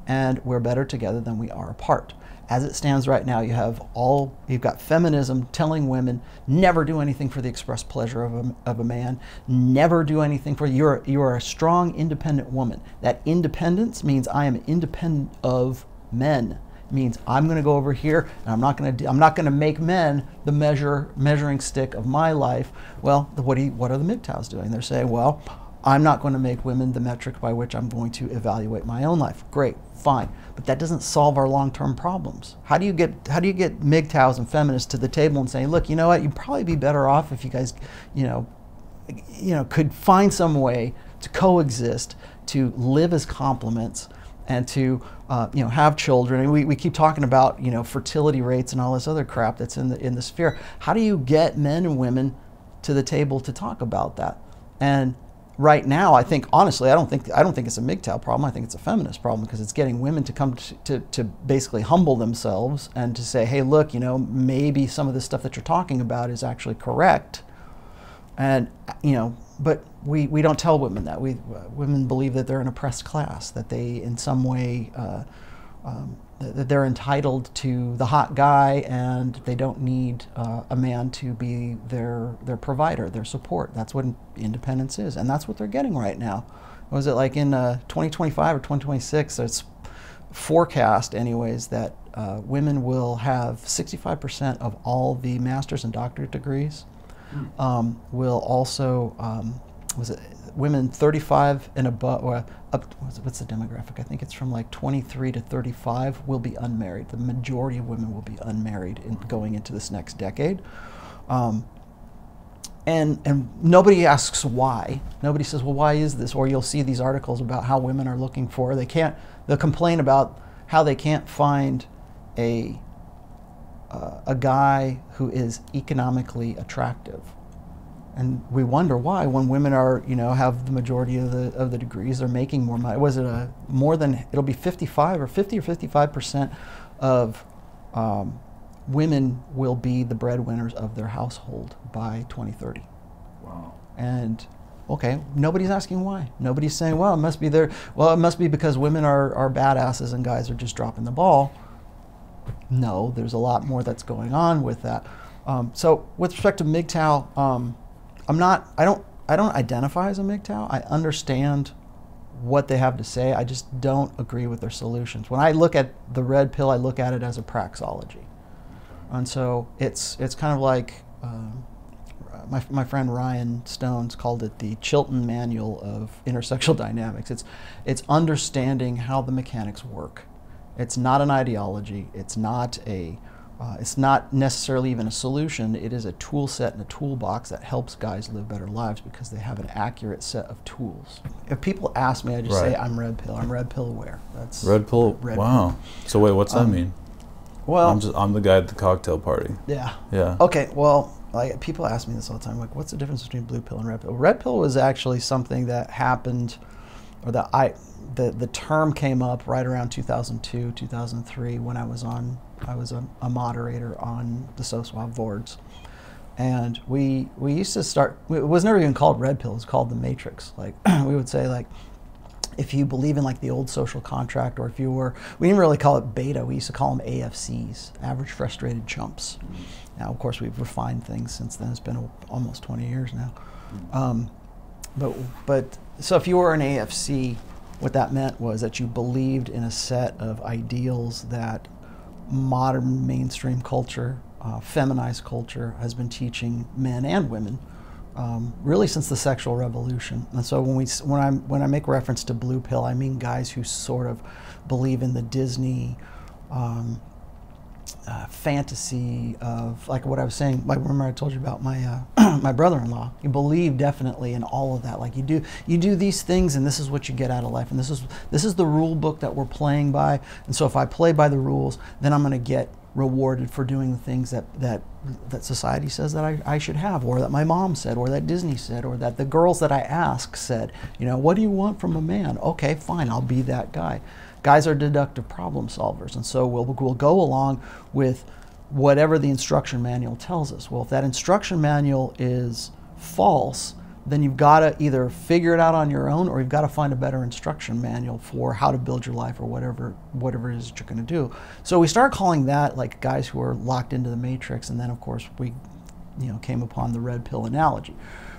and we're better together than we are apart. As it stands right now, you have all you've got feminism telling women never do anything for the express pleasure of a, of a man, never do anything for you're you're a strong, independent woman. That independence means I am independent of men. Means I'm going to go over here and I'm not going to I'm not going to make men the measure measuring stick of my life. Well, what you, what are the MGTOWs doing? They're saying, well, I'm not going to make women the metric by which I'm going to evaluate my own life. Great, fine, but that doesn't solve our long-term problems. How do you get how do you get MGTOWs and feminists to the table and saying, look, you know what, you'd probably be better off if you guys, you know, you know, could find some way to coexist, to live as complements, and to uh, you know have children. And we, we keep talking about you know fertility rates and all this other crap that's in the in the sphere. How do you get men and women to the table to talk about that? And right now, I think honestly, I don't think I don't think it's a MGTOW problem. I think it's a feminist problem because it's getting women to come to, to, to, basically humble themselves and to say, hey, look, you know, maybe some of the stuff that you're talking about is actually correct. And you know, but we, we don't tell women that. We uh, women believe that they're an oppressed class, that they in some way. Uh, um, that they're entitled to the hot guy and they don't need uh, a man to be their their provider, their support. That's what independence is, and that's what they're getting right now. Was it like in uh, 2025 or 2026? It's forecast, anyways, that uh, women will have 65% of all the master's and doctorate degrees. Um, will also um, was it women 35 and above, or up, what's the demographic? I think it's from like 23 to 35 will be unmarried. The majority of women will be unmarried in going into this next decade. Um, and, and nobody asks why. Nobody says, well, why is this? Or you'll see these articles about how women are looking for, they can't, they'll complain about how they can't find a, uh, a guy who is economically attractive. And we wonder why when women are you know have the majority of the of the degrees they're making more money. Was it a more than it'll be 55 or 50 or 55 percent of um, women will be the breadwinners of their household by 2030 wow. And okay nobody's asking why. Nobody's saying well it must be there well it must be because women are, are badasses and guys are just dropping the ball no there's a lot more that's going on with that um, so with respect to MGTOW, um, I'm not. I don't. I don't identify as a MGTOW. I understand what they have to say. I just don't agree with their solutions. When I look at the red pill, I look at it as a praxology, and so it's it's kind of like uh, my my friend Rian Stone's called it the Chilton Manual of Intersexual Dynamics. It's it's understanding how the mechanics work. It's not an ideology. It's not a uh, it's not necessarily even a solution. It is a tool set and a toolbox that helps guys live better lives because they have an accurate set of tools. If people ask me, I just right. say I'm red pill. I'm red pill aware. That's red pill. Red wow. Pill. So wait, what's um, that mean? Well, I'm just I'm the guy at the cocktail party. Yeah. Yeah. Okay. Well, like people ask me this all the time. Like, what's the difference between blue pill and red pill? Red pill was actually something that happened, or that I the the term came up right around 2002, 2003 when I was on I was a, a moderator on the SoSuave boards. And we we used to start. It was never even called red pill. It was called the matrix. Like we would say, like if you believe in like the old social contract, or if you were, we didn't really call it beta. We used to call them AFCs, average frustrated chumps. Now, of course, we've refined things since then. It's been almost 20 years now. Mm-hmm. Um, but but so if you were an AFC, what that meant was that you believed in a set of ideals that modern mainstream culture, uh, feminized culture, has been teaching men and women. Um, really since the sexual revolution. And so when we when I when I make reference to blue pill, I mean guys who sort of believe in the Disney um, uh, fantasy of like what I was saying. Like remember I told you about my uh, my brother-in-law. You believe definitely in all of that. Like you do you do these things, and this is what you get out of life. And this is this is the rule book that we're playing by. And so if I play by the rules, then I'm going to get rewarded for doing the things that that that society says that I, I should have, or that my mom said, or that Disney said, or that the girls that I ask said. You know, what do you want from a man? Okay, fine, I'll be that guy. Guys are deductive problem solvers, and so we'll, we'll go along with whatever the instruction manual tells us. Well, if that instruction manual is false, then you've got to either figure it out on your own or you've got to find a better instruction manual for how to build your life or whatever whatever it is that you're going to do. So we start calling that like guys who are locked into the matrix and then of course we you know came upon the red pill analogy.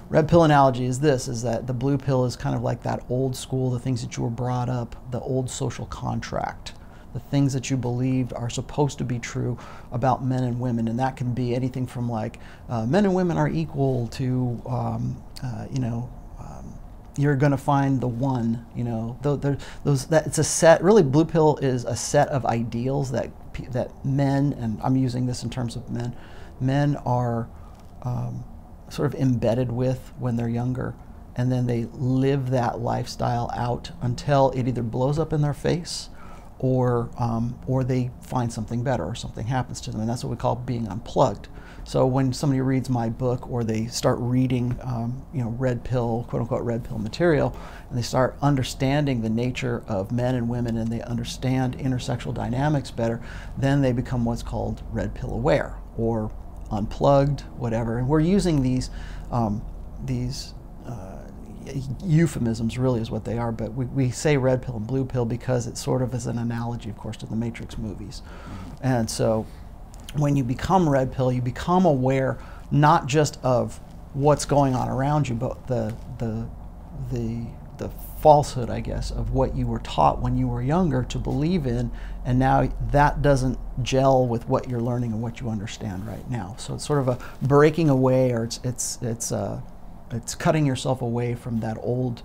Red pill analogy is this, is that the blue pill is kind of like that old school, the things that you were brought up, the old social contract, the things that you believed are supposed to be true about men and women. And that can be anything from like uh, men and women are equal to, um, uh, you know, um, you're going to find the one. You know, those, those that it's a set. Really, blue pill is a set of ideals that that men and I'm using this in terms of men. Men are um, sort of embedded with when they're younger, and then they live that lifestyle out until it either blows up in their face or, um, or they find something better or something happens to them. And that's what we call being unplugged. So when somebody reads my book or they start reading, um, you know, red pill, quote unquote, red pill material, and they start understanding the nature of men and women and they understand intersexual dynamics better, then they become what's called red pill aware or unplugged, whatever. And we're using these, um, these uh, euphemisms really is what they are, but we, we say red pill and blue pill because it sort of is an analogy, of course, to the Matrix movies. And so when you become red pill, you become aware not just of what's going on around you, but the, the, the, the falsehood, I guess, of what you were taught when you were younger to believe in, and now that doesn't gel with what you're learning and what you understand right now. So it's sort of a breaking away, or it's it's it's uh, it's cutting yourself away from that old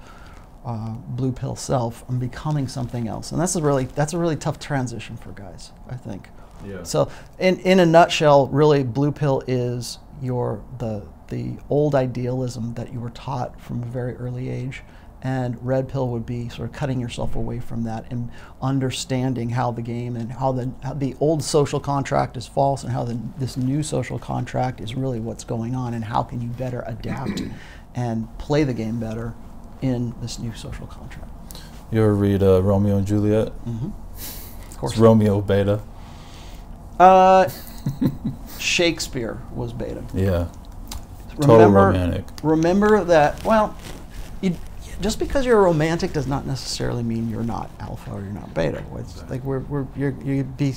uh, blue pill self and becoming something else. And that's a really that's a really tough transition for guys, I think. Yeah. So in in a nutshell, really blue pill is your the the old idealism that you were taught from a very early age and red pill would be sort of cutting yourself away from that and understanding how the game and how the how the old social contract is false and how the, this new social contract is really what's going on and how can you better adapt and play the game better in this new social contract. You ever read uh, Romeo and Juliet? Mm-hmm. Of course. It's Romeo beta. Uh, Shakespeare was beta. Yeah. Remember, Total romantic. Remember that. Well, you, just because you're a romantic does not necessarily mean you're not alpha or you're not beta. It's like we're, we're you're, you'd be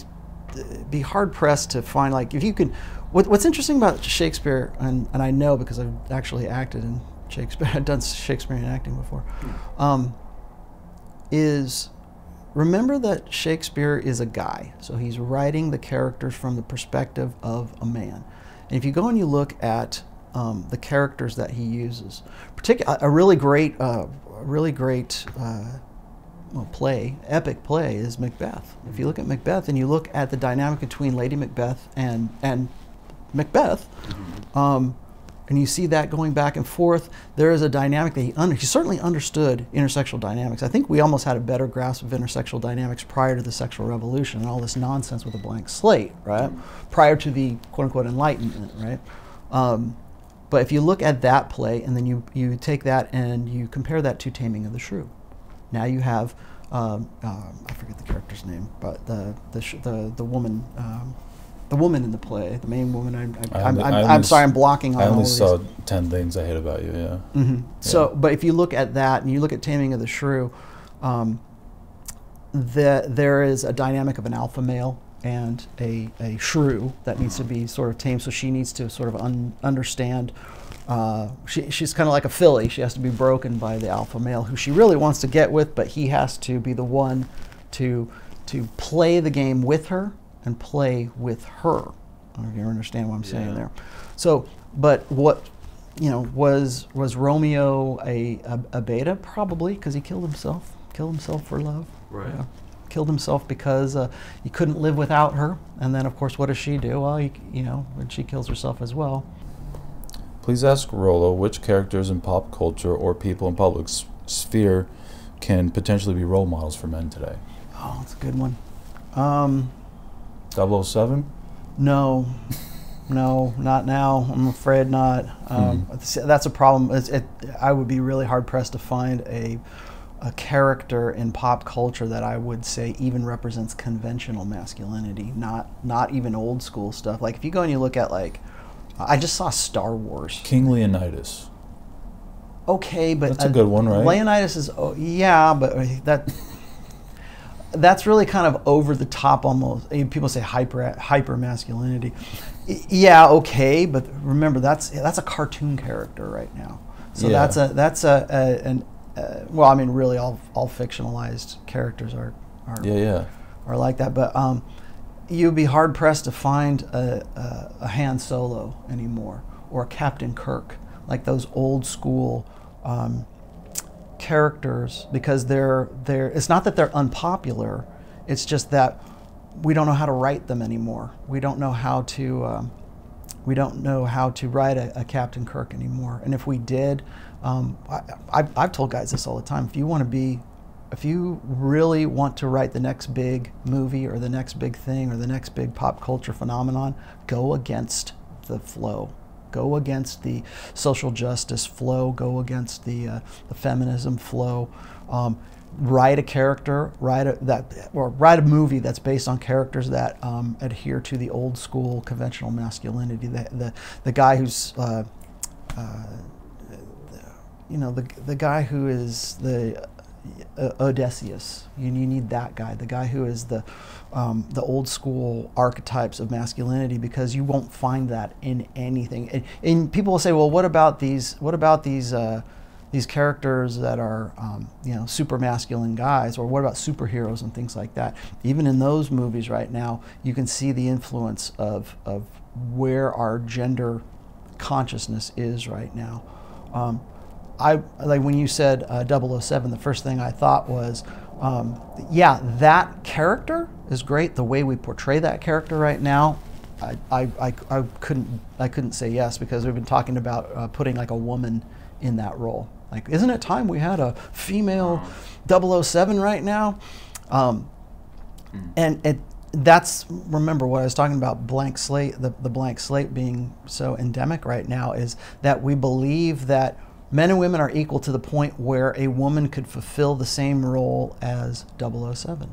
be hard pressed to find like if you can. What, what's interesting about Shakespeare, and, and I know because I've actually acted in Shakespeare, I've done Shakespearean acting before, um, is remember that Shakespeare is a guy, so he's writing the characters from the perspective of a man. And if you go and you look at um, the characters that he uses. Particular, a really great, uh, really great uh, well, play, epic play is Macbeth. If you look at Macbeth and you look at the dynamic between Lady Macbeth and and Macbeth, mm-hmm. um, and you see that going back and forth, there is a dynamic that he under, he certainly understood intersexual dynamics. I think we almost had a better grasp of intersexual dynamics prior to the sexual revolution and all this nonsense with a blank slate, right? Prior to the quote unquote enlightenment, right? Um, but if you look at that play and then you, you take that and you compare that to Taming of the Shrew, now you have, um, um, I forget the character's name, but the, the, the, the woman, um, the woman in the play, the main woman. I, I, I, am sorry, I'm blocking on I only all saw these. ten things I hate about you. Yeah. Mm-hmm. yeah. So, but if you look at that and you look at Taming of the Shrew, um, the, there is a dynamic of an alpha male and a, a shrew that needs to be sort of tamed. So she needs to sort of un- understand. Uh, she, she's kind of like a filly. She has to be broken by the alpha male who she really wants to get with, but he has to be the one to to play the game with her and play with her. I don't know if you understand what I'm saying there. So, but what you know was was Romeo a a, a beta probably because he killed himself, killed himself for love. Right. Yeah killed himself because uh, he couldn't live without her. And then, of course, what does she do? Well, he, you know, and she kills herself as well. Please ask Rollo which characters in pop culture or people in public s- sphere can potentially be role models for men today. Oh, that's a good one. Um, 007? No. No, not now. I'm afraid not. Um, mm. That's a problem. It, I would be really hard pressed to find a a character in pop culture that I would say even represents conventional masculinity, not not even old school stuff. Like if you go and you look at like, I just saw Star Wars. King Leonidas. Okay, but that's a, a good one, right? Leonidas is oh, yeah, but uh, that that's really kind of over the top almost. People say hyper hyper masculinity. Yeah, okay, but remember that's that's a cartoon character right now. So yeah. that's a that's a, a an uh, well, I mean, really, all all fictionalized characters are are yeah, yeah. are like that. But um, you'd be hard pressed to find a, a, a, Han Solo anymore or a Captain Kirk, like those old school um, characters because they're they're it's not that they're unpopular it's just that we don't know how to write them anymore we don't know how to um, we don't know how to write a, a, Captain Kirk anymore and if we did um, I, I've, I've told guys this all the time if you want to be if you really want to write the next big movie or the next big thing or the next big pop culture phenomenon go against the flow go against the social justice flow, go against the, uh, the feminism flow. Um, write a character, write a, that, or write a movie that's based on characters that um, adhere to the old school conventional masculinity. The, the, the guy who's, uh, uh, you know, the, the guy who is the uh, Odysseus. You, you need that guy, the guy who is the um, the old school archetypes of masculinity, because you won't find that in anything. And, and people will say, well, what about these? What about these? Uh, these characters that are, um, you know, super masculine guys, or what about superheroes and things like that? Even in those movies right now, you can see the influence of, of where our gender consciousness is right now. Um, I like when you said uh, 007, the first thing I thought was, um, yeah, that character is great. The way we portray that character right now, I, I, I, I couldn't I couldn't say yes because we've been talking about uh, putting like a woman in that role. Like, isn't it time we had a female 007 right now? Um, mm. and it that's remember what I was talking about blank slate the, the blank slate being so endemic right now is that we believe that men and women are equal to the point where a woman could fulfill the same role as 007.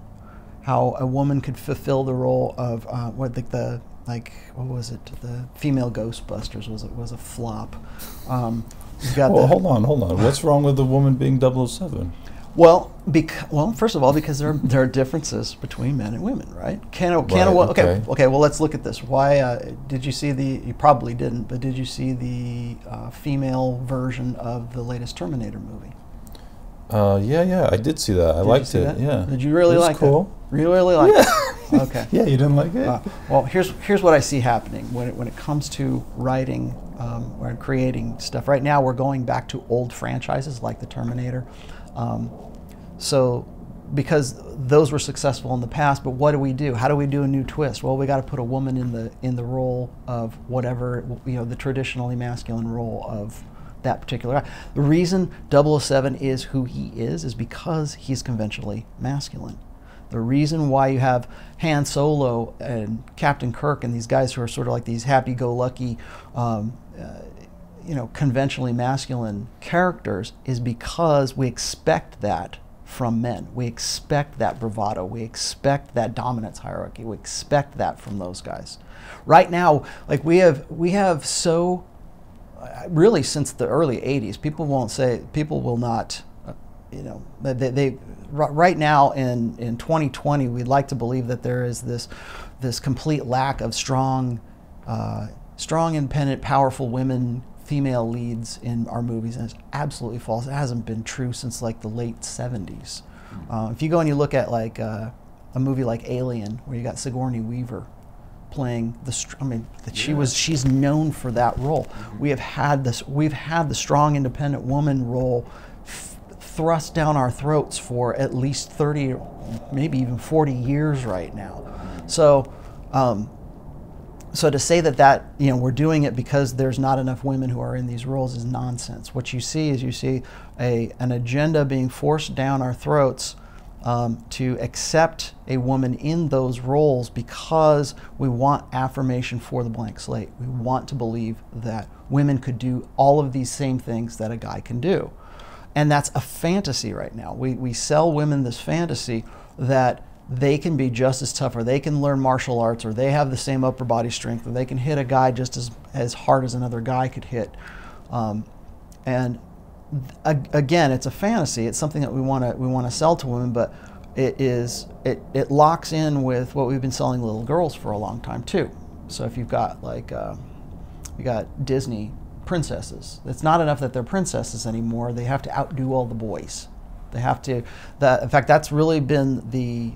How a woman could fulfill the role of uh, what the, the like what was it the female Ghostbusters was it was a flop. Um, well, the, hold on, hold on. What's wrong with the woman being 007? Well, bec- well, first of all, because there are, there are differences between men and women, right? Can a, can right, a, okay, okay, okay. Well, let's look at this. Why uh, did you see the? You probably didn't, but did you see the uh, female version of the latest Terminator movie? Uh, yeah, yeah, I did see that. I did liked it. That? Yeah. Did you really like cool. it? Really, really like yeah. it. Okay. yeah, you didn't like it. Uh, well, here's here's what I see happening when it when it comes to writing um, or creating stuff. Right now, we're going back to old franchises like the Terminator. Um, so because those were successful in the past, but what do we do? How do we do a new twist? Well, we got to put a woman in the in the role of whatever you know the traditionally masculine role of that particular. Guy. The reason 007 is who he is is because he's conventionally masculine. The reason why you have Han Solo and Captain Kirk and these guys who are sort of like these happy-go-lucky, um, uh, you know, conventionally masculine characters is because we expect that from men. We expect that bravado. We expect that dominance hierarchy. We expect that from those guys. Right now, like we have, we have so, really since the early '80s, people won't say, people will not, uh, you know, they, they right now in in 2020, we'd like to believe that there is this this complete lack of strong, uh, strong, independent, powerful women female leads in our movies, and it's absolutely false. It hasn't been true since like the late 70s. Hmm. Uh, if you go and you look at like uh, a movie like Alien, where you got Sigourney Weaver playing the, I mean, that she was, she's known for that role. Mm-hmm. We have had this, we've had the strong, independent woman role f- thrust down our throats for at least 30, maybe even 40 years right now. Mm-hmm. So. Um, so to say that that you know we're doing it because there's not enough women who are in these roles is nonsense. What you see is you see a an agenda being forced down our throats um, to accept a woman in those roles because we want affirmation for the blank slate. We want to believe that women could do all of these same things that a guy can do, and that's a fantasy right now. We we sell women this fantasy that they can be just as tough or they can learn martial arts or they have the same upper body strength or they can hit a guy just as, as hard as another guy could hit. Um, and th- again, it's a fantasy. It's something that we want to we want to sell to women, but it is it, it locks in with what we've been selling little girls for a long time too. So if you've got like uh, you got Disney princesses, it's not enough that they're princesses anymore. They have to outdo all the boys. They have to. That in fact, that's really been the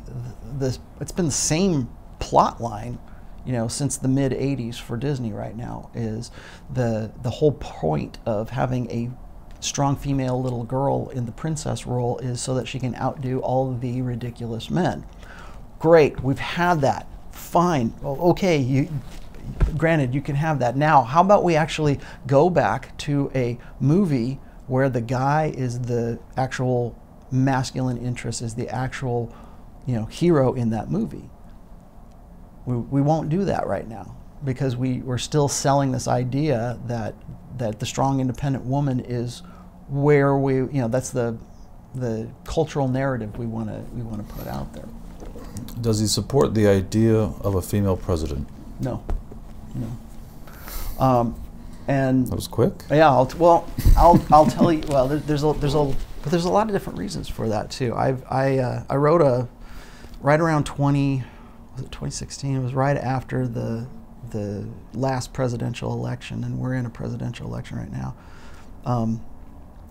the. It's been the same plot line, you know, since the mid '80s for Disney. Right now is the the whole point of having a strong female little girl in the princess role is so that she can outdo all the ridiculous men. Great, we've had that. Fine, okay, you, granted, you can have that. Now, how about we actually go back to a movie where the guy is the actual masculine interest, is the actual you know, hero in that movie? We, we won't do that right now because we, we're still selling this idea that, that the strong independent woman is where we, you know, that's the, the cultural narrative we want to we want to put out there. Does he support the idea of a female president? No, no. Um, and that was quick. Yeah. I'll t- well, I'll I'll tell you. Well, there, there's a there's a but there's a lot of different reasons for that too. I've I uh, I wrote a right around 20 was it 2016? It was right after the the last presidential election, and we're in a presidential election right now. Um,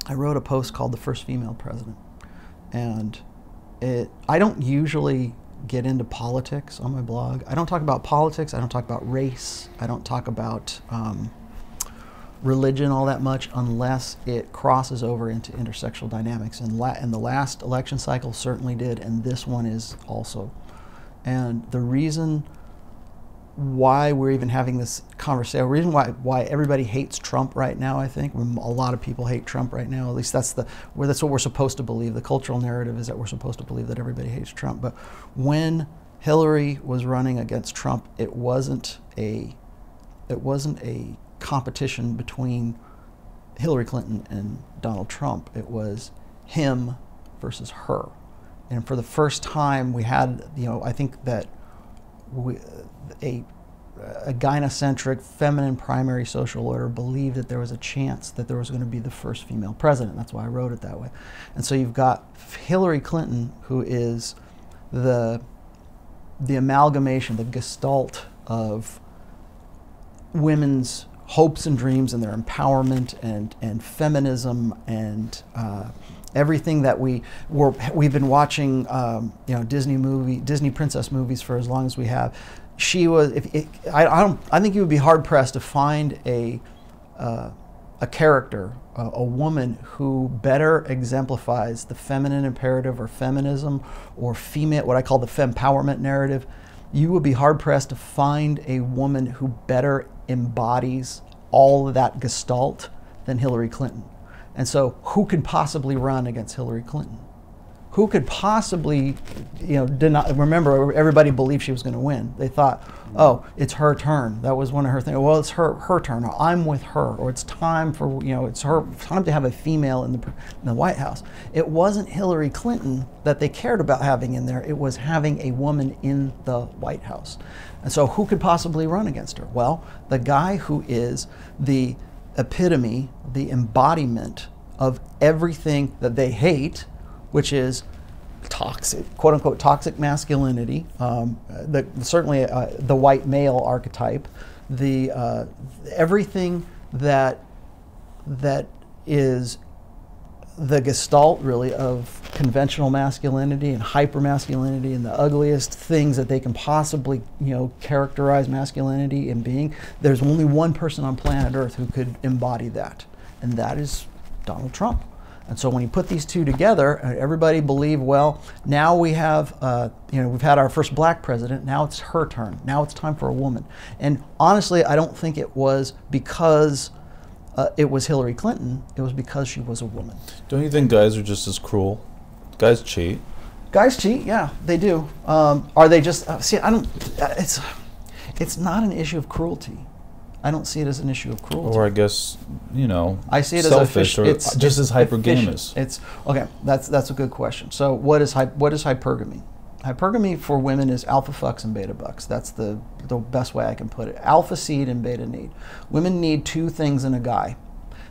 I wrote a post called "The First Female President," and it. I don't usually get into politics on my blog. I don't talk about politics. I don't talk about race. I don't talk about um, religion all that much unless it crosses over into intersectional dynamics. And, la- and the last election cycle certainly did, and this one is also. And the reason why we're even having this conversation. The reason why why everybody hates Trump right now, I think, a lot of people hate Trump right now. At least that's the where that's what we're supposed to believe. The cultural narrative is that we're supposed to believe that everybody hates Trump. But when Hillary was running against Trump, it wasn't a it wasn't a competition between Hillary Clinton and Donald Trump. It was him versus her. And for the first time, we had, you know, I think that we, a, a gynocentric, feminine primary social order believed that there was a chance that there was going to be the first female president. That's why I wrote it that way. And so you've got Hillary Clinton, who is the, the amalgamation, the gestalt of women's hopes and dreams and their empowerment and, and feminism and uh, everything that we were we've been watching um, you know Disney movie Disney princess movies for as long as we have she was. If it, I, I, don't, I think you would be hard pressed to find a uh, a character, a, a, woman who better exemplifies the feminine imperative or feminism or female, what I call the fempowerment narrative. You would be hard pressed to find a woman who better embodies all of that gestalt than Hillary Clinton. And so, who could possibly run against Hillary Clinton? who could possibly, you know, remember everybody believed she was going to win. They thought, oh, it's her turn. That was one of her things. Well, it's her her turn. Or I'm with her. Or it's time for you know, it's her time to have a female in the in the White House. It wasn't Hillary Clinton that they cared about having in there. It was having a woman in the White House. And so, who could possibly run against her? Well, the guy who is the epitome, the embodiment of everything that they hate which is toxic, quote unquote, toxic masculinity, um, the, certainly uh, the white male archetype, the uh, everything that that is the gestalt really of conventional masculinity and hyper masculinity and the ugliest things that they can possibly you know characterize masculinity in being there's only one person on planet earth who could embody that and that is donald trump and so when you put these two together, uh, everybody believed, well, now we have, uh, you know, we've had our first black president. Now it's her turn. Now it's time for a woman. And honestly, I don't think it was because uh, it was Hillary Clinton. It was because she was a woman. Don't you think guys are just as cruel? Guys cheat. Guys cheat. Yeah, they do. Um, are they just? Uh, see, I don't. Uh, it's, it's not an issue of cruelty. I don't see it as an issue of cruelty. Or I guess you know, I see it selfish as a it's just as hypergamous. It's okay. That's that's a good question. So what is what is hypergamy? Hypergamy for women is alpha fucks and beta bucks. That's the the best way I can put it. Alpha seed and beta need. Women need two things in a guy.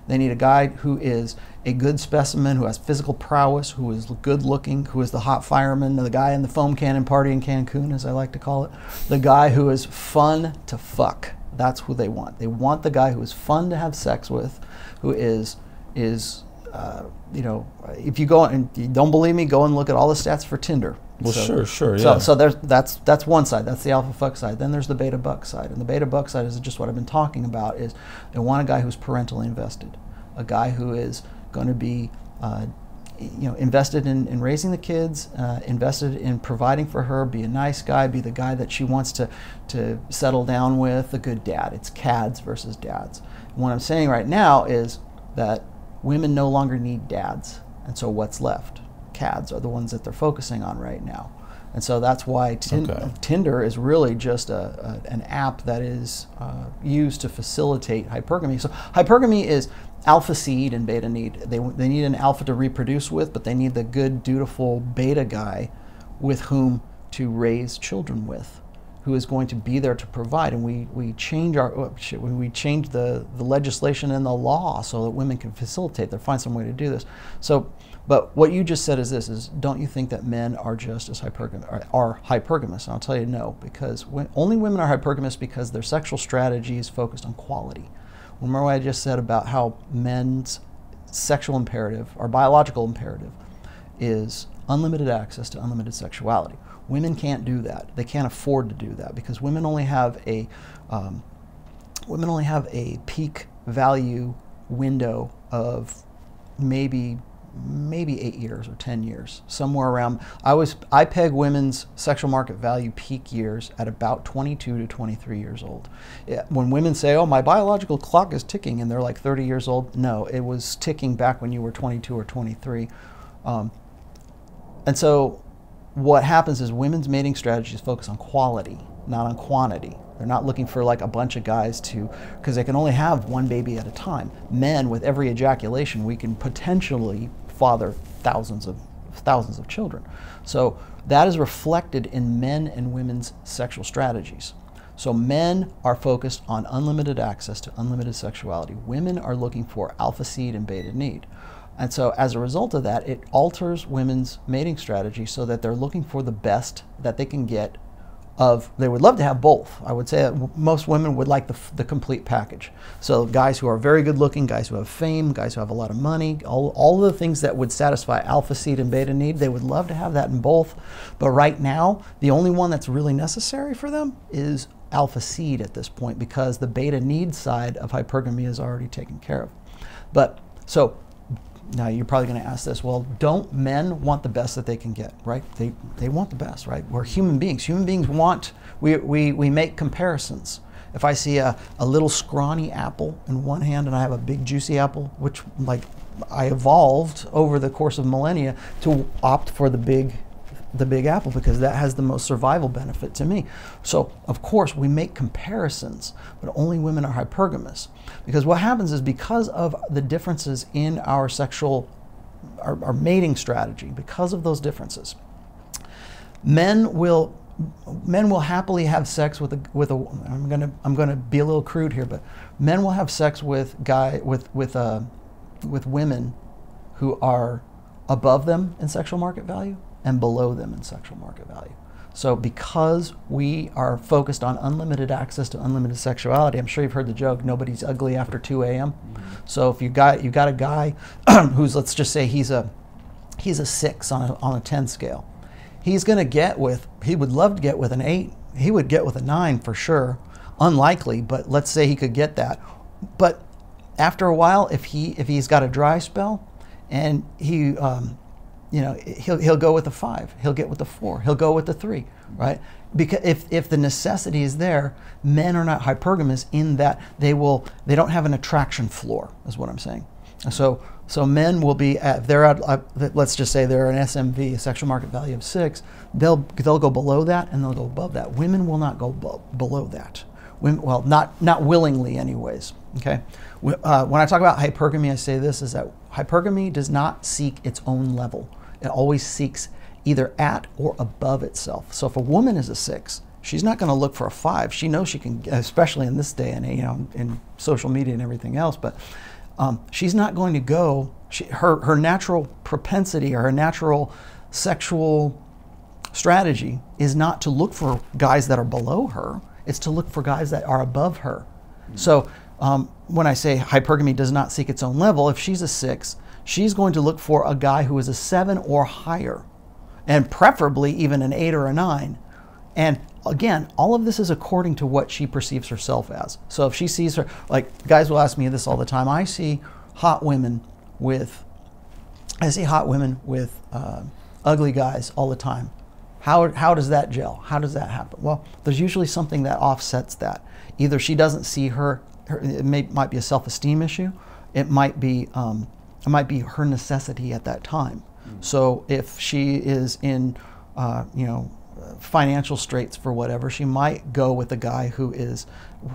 They need a guy who is a good specimen, who has physical prowess, who is good looking, who is the hot fireman, the guy in the foam cannon party in Cancun, as I like to call it, the guy who is fun to fuck that's who they want. They want the guy who is fun to have sex with, who is is uh, you know, if you go and you don't believe me, go and look at all the stats for Tinder. Well, so, sure, sure, yeah. So, so there's that's that's one side. That's the alpha fuck side. Then there's the beta buck side, and the beta buck side is just what I've been talking about. Is they want a guy who's parentally invested, a guy who is going to be uh, you know, invested in, in raising the kids, uh, invested in providing for her, be a nice guy, be the guy that she wants to, to settle down with, a good dad. It's cads versus dads. And what I'm saying right now is that women no longer need dads. And so what's left? Cads are the ones that they're focusing on right now. And so that's why tin- okay. Tinder is really just a, a, an app that is uh, used to facilitate hypergamy. So hypergamy is alpha seed and beta need. They, they need an alpha to reproduce with, but they need the good, dutiful beta guy with whom to raise children with, who is going to be there to provide. And we, we change our oh, shit, we change the, the legislation and the law so that women can facilitate. They find some way to do this. So, but what you just said is this: is don't you think that men are just as hypergamous? Are, are hypergamous? And I'll tell you no, because when, only women are hypergamous because their sexual strategy is focused on quality. Remember what I just said about how men's sexual imperative, or biological imperative, is unlimited access to unlimited sexuality. Women can't do that. They can't afford to do that because women only have a um, women only have a peak value window of maybe maybe eight years or 10 years, somewhere around. I was I peg women's sexual market value peak years at about 22 to 23 years old. When women say, "Oh, my biological clock is ticking," and they're like 30 years old, no, it was ticking back when you were 22 or 23. Um, and so, what happens is women's mating strategies focus on quality, not on quantity. They're not looking for like a bunch of guys to, because they can only have one baby at a time. Men, with every ejaculation, we can potentially father thousands of thousands of children. So that is reflected in men and women's sexual strategies. So men are focused on unlimited access to unlimited sexuality. Women are looking for alpha seed and beta need. And so as a result of that, it alters women's mating strategy so that they're looking for the best that they can get of they would love to have both. I would say most women would like the, the complete package. So guys who are very good looking, guys who have fame, guys who have a lot of money, all, all the things that would satisfy alpha seed and beta need, they would love to have that in both. But right now, the only one that's really necessary for them is alpha seed at this point because the beta need side of hypergamy is already taken care of. But so now you're probably going to ask this, well, don't men want the best that they can get, right? They, they want the best, right? We're human beings. Human beings want, we, we, we make comparisons. If I see a, a little scrawny apple in one hand and I have a big juicy apple, which like I evolved over the course of millennia to opt for the big the big apple because that has the most survival benefit to me. So, of course, we make comparisons, but only women are hypergamous. Because what happens is because of the differences in our sexual, our, our mating strategy, because of those differences, men will men will happily have sex with a with a I'm gonna I'm gonna be a little crude here, but men will have sex with guy with with uh, with women who are above them in sexual market value and below them in sexual market value. So because we are focused on unlimited access to unlimited sexuality, I'm sure you've heard the joke, nobody's ugly after 2 a.m. Mm-hmm. So if you got you got a guy who's let's just say he's a he's a six on a, on a 10 scale, he's going to get with he would love to get with an eight. He would get with a nine for sure. Unlikely, but let's say he could get that. But after a while, if he if he's got a dry spell, and he um, you know, he'll, he'll go with the five, he'll get with the four, he'll go with the three, right? Because if, if the necessity is there, men are not hypergamous in that they will, they don't have an attraction floor, is what I'm saying. So, so men will be at, they're at, uh, let's just say they're an SMV, a sexual market value of six, they'll, they'll go below that and they'll go above that. Women will not go below that. Women, well, not, not willingly anyways, okay? Uh, when I talk about hypergamy, I say this, is that hypergamy does not seek its own level it always seeks either at or above itself. So if a woman is a six, she's not going to look for a five. She knows she can, especially in this day and you know, in social media and everything else. But um, she's not going to go. She, her her natural propensity or her natural sexual strategy is not to look for guys that are below her. It's to look for guys that are above her. Mm-hmm. So um, when I say hypergamy does not seek its own level, if she's a six, she's going to look for a guy who is a seven or higher, and preferably even an eight or a nine. And again, all of this is according to what she perceives herself as. So if she sees her, like guys will ask me this all the time I see hot women with, I see hot women with uh, ugly guys all the time. How, how does that gel? How does that happen? Well, there's usually something that offsets that. Either she doesn't see her, her it may, might be a self-esteem issue. It might be, um, it might be her necessity at that time. So if she is in, uh, you know, financial straits for whatever, she might go with a guy who is,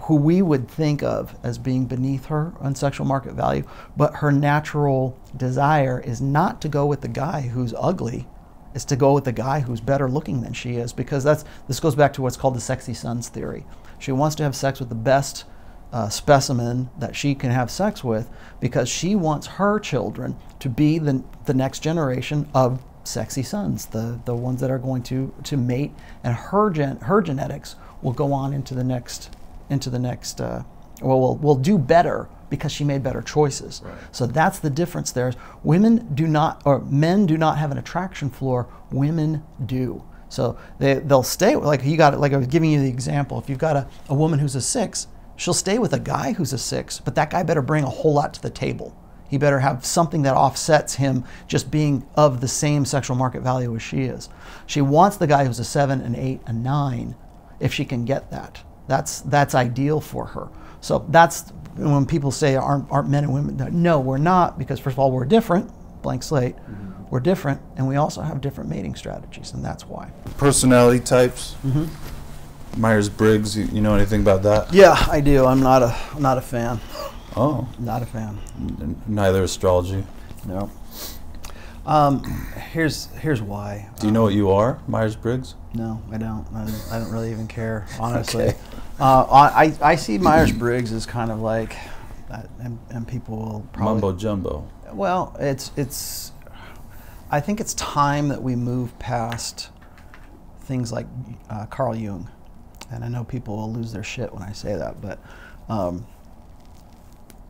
who we would think of as being beneath her on sexual market value, but her natural desire is not to go with the guy who's ugly, is to go with the guy who's better looking than she is, because that's this goes back to what's called the sexy sons theory. She wants to have sex with the best uh, specimen that she can have sex with because she wants her children to be the, the next generation of sexy sons, the, the ones that are going to, to mate, and her, gen, her genetics will go on into the next, into the next uh, well, will will do better because she made better choices. Right. So that's the difference there. Women do not, or men do not have an attraction floor, women do. So they, they'll stay, like you got, it, like I was giving you the example, if you've got a, a woman who's a six, she'll stay with a guy who's a six, but that guy better bring a whole lot to the table. He better have something that offsets him just being of the same sexual market value as she is. She wants the guy who's a seven, an eight, a nine, if she can get that. That's that's ideal for her. So that's when people say aren't, aren't men and women. No, we're not because first of all we're different, blank slate. Mm-hmm. We're different, and we also have different mating strategies, and that's why. Personality types. Mm-hmm. Myers Briggs. You, you know anything about that? Yeah, I do. I'm not a not a fan. Oh, Not a fan. n- neither astrology. No. Um, here's here's why. Do you know what you are, Myers Briggs? No, I don't. I don't, I don't really even care, honestly. Okay. Uh, I, I see Myers Briggs as kind of like, uh, and, and people will probably. Mumbo jumbo. Well, it's it's. I think it's time that we move past things like uh, Carl Jung, and I know people will lose their shit when I say that, but um,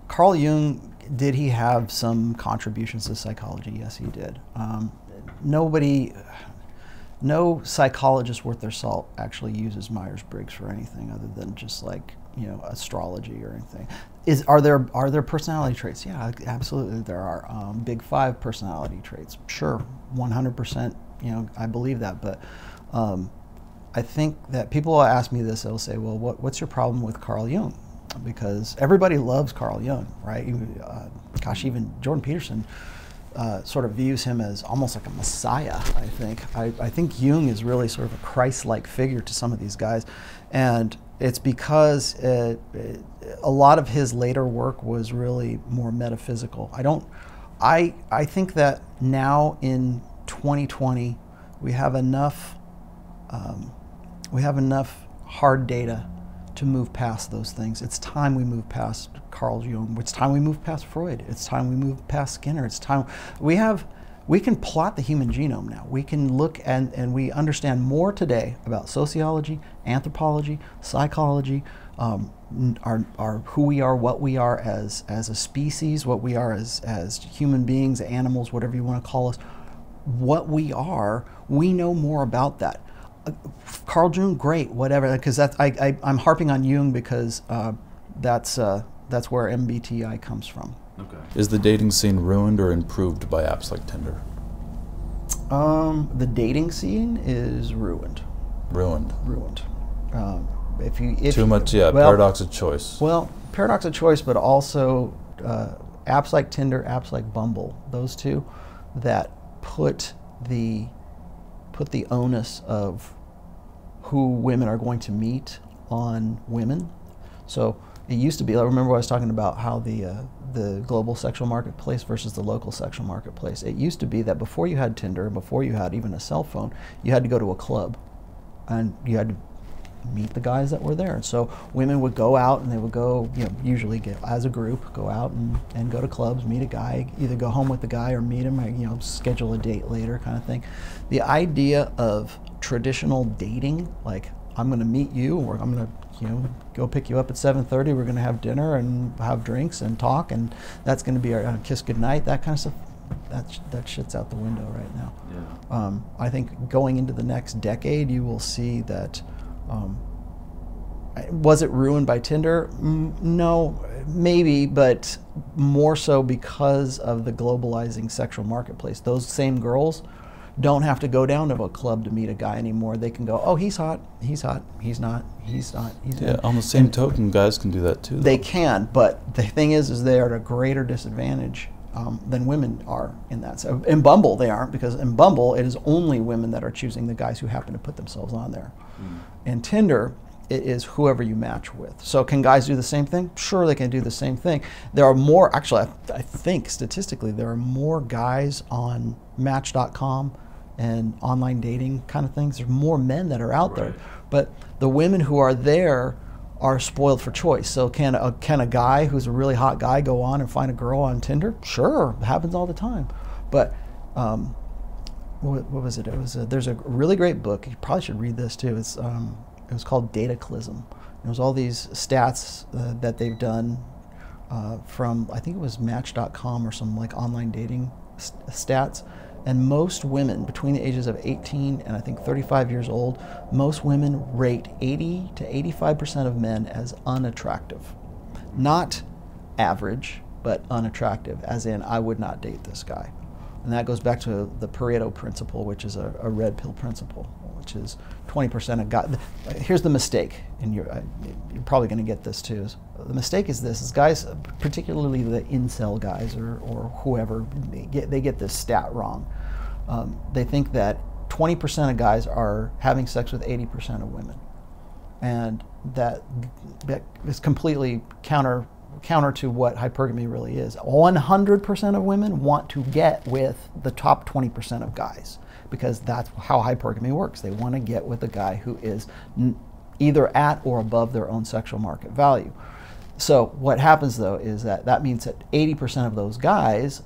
Carl Jung did he have some contributions to psychology? Yes, he did. Um, nobody, no psychologist worth their salt actually uses Myers Briggs for anything other than just like you know astrology or anything. Is are there are there personality traits? Yeah, absolutely there are. Um, big five personality traits, sure, 100%. You know, I believe that, but. Um, I think that people will ask me this. They'll say, "Well, what, what's your problem with Carl Jung?" Because everybody loves Carl Jung, right? Uh, gosh, even Jordan Peterson uh, sort of views him as almost like a messiah. I think. I, I think Jung is really sort of a Christ-like figure to some of these guys, and it's because it, it, a lot of his later work was really more metaphysical. I don't. I I think that now in 2020 we have enough um, we have enough hard data to move past those things. It's time we move past Carl Jung. It's time we move past Freud. It's time we move past Skinner. It's time we have we can plot the human genome now. We can look and, and we understand more today about sociology, anthropology, psychology, um, our, our who we are, what we are as as a species, what we are as as human beings, animals, whatever you want to call us what we are, we know more about that. Carl Jung, great, whatever, because that's I, I I'm harping on Jung because uh, that's uh, that's where MBTI comes from. Okay. Is the dating scene ruined or improved by apps like Tinder? Um, the dating scene is ruined, Ruined. ruined. Um, if you if Too much, yeah. well- paradox of choice. Well, paradox of choice, but also uh, apps like Tinder, apps like Bumble, those two that put the put the onus of who women are going to meet on women. So it used to be. I remember I was talking about how the uh, the global sexual marketplace versus the local sexual marketplace. It used to be that before you had Tinder and before you had even a cell phone, you had to go to a club, and you had to meet the guys that were there. And so women would go out and they would go, you know, usually get as a group, go out and, and go to clubs, meet a guy, either go home with the guy or meet him, or, you know, schedule a date later kind of thing. The idea of traditional dating, like I'm going to meet you or I'm going to, you know, go pick you up at 7:30, we're going to have dinner and have drinks and talk and that's going to be our uh, kiss goodnight, that kind of stuff. That, sh- that shit's out the window right now. Yeah. Um, I think going into the next decade, you will see that. Um, was it ruined by Tinder? Mm, no, maybe, but more so because of the globalizing sexual marketplace. Those same girls don't have to go down to a club to meet a guy anymore. They can go, oh, he's hot, he's hot, he's not, he's not, he's Yeah, not. on the same token, guys can do that too. They can, but the thing is, is they are at a greater disadvantage um, than women are in that. So in Bumble, they aren't because in Bumble, it is only women that are choosing the guys who happen to put themselves on there. In Tinder, it is whoever you match with. So can guys do the same thing? Sure, they can do the same thing. There are more. Actually, I, I think statistically, there are more guys on Match.com and online dating kind of things. There's more men that are out there, but the women who are there are spoiled for choice. So can a, can a guy who's a really hot guy go on and find a girl on Tinder? Sure, it happens all the time. But um, what, what was it? It was a, there's a really great book. You probably should read this too. It's um, it was called Dataclysm. It was all these stats uh, that they've done uh, from I think it was Match.com or some like online dating st- stats. And most women between the ages of 18 and I think 35 years old, most women rate 80 to 85 percent of men as unattractive, not average, but unattractive. As in, I would not date this guy. And that goes back to the Pareto principle, which is a, a red pill principle, which is 20% of guys. Here's the mistake, and you're, uh, you're probably going to get this too. The mistake is this: is guys, particularly the incel guys or, or whoever, they get, they get this stat wrong. Um, they think that 20% of guys are having sex with 80% of women, and that, that is completely counter counter to what hypergamy really is. 100% of women want to get with the top 20% of guys because that's how hypergamy works. They want to get with a guy who is either at or above their own sexual market value. So what happens though is that that means that 80% of those guys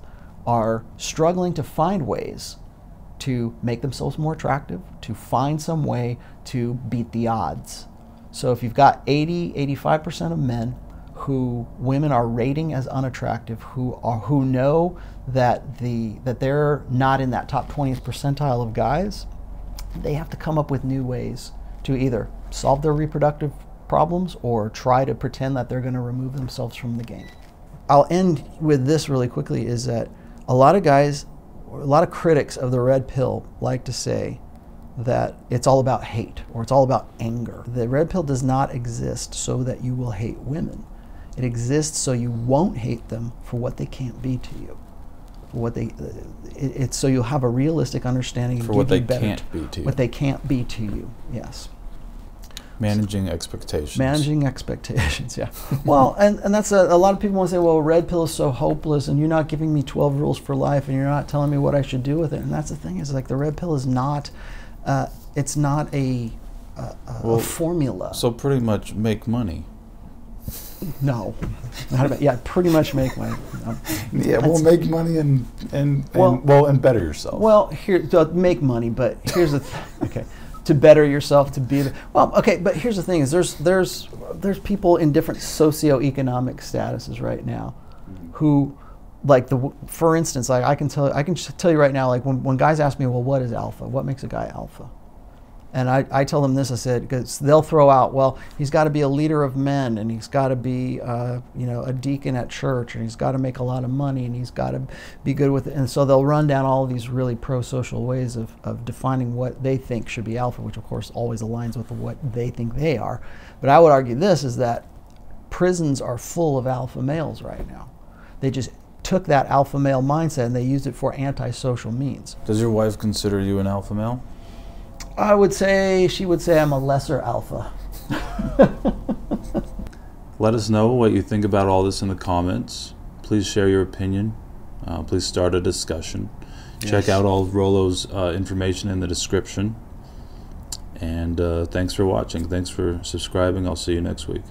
are struggling to find ways to make themselves more attractive, to find some way to beat the odds. So if you've got 80, 85% of men who women are rating as unattractive, who are who know that the that they're not in that top 20th percentile of guys, they have to come up with new ways to either solve their reproductive problems or try to pretend that they're going to remove themselves from the game. I'll end with this really quickly is that a lot of guys, a lot of critics of the red pill like to say that it's all about hate or it's all about anger. The red pill does not exist so that you will hate women. It exists so you won't hate them for what they can't be to you. What they, it, it's so you'll have a realistic understanding and For what they better can't be to you. What they can't be to you. Yes. Managing expectations. Managing expectations, yeah. well, and, and that's a, a lot of people want to say, well, red pill is so hopeless, and you're not giving me 12 rules for life, and you're not telling me what I should do with it. And that's the thing is like the red pill is not, uh, it's not a, a, a Well, formula. So pretty much make money. No, not about, yeah, pretty much make money. no. Yeah, well, make money and and, Well- well and better yourself. Well, here to make money, but here's the th- okay, to better yourself, to be the, well, okay, but here's the thing: is there's there's there's people in different socioeconomic statuses right now, who, like the for instance, like I can tell I can tell you right now, like when when guys ask me, well, what is alpha? What makes a guy alpha? And I, I tell them this, I said, because they'll throw out, well, he's got to be a leader of men, and he's got to be, uh, you know, a deacon at church, and he's got to make a lot of money, and he's got to be good with it. And so they'll run down all these really pro-social ways of, of defining what they think should be alpha, which of course always aligns with what they think they are. But I would argue this is that prisons are full of alpha males right now. They just took that alpha male mindset and they used it for antisocial means. Does your wife consider you an alpha male? I would say she would say I'm a lesser alpha. Let us know what you think about all this in the comments. Please share your opinion. Uh, please start a discussion. Check out all of Rollo's uh, information in the description. And uh, thanks for watching. Thanks for subscribing. I'll see you next week.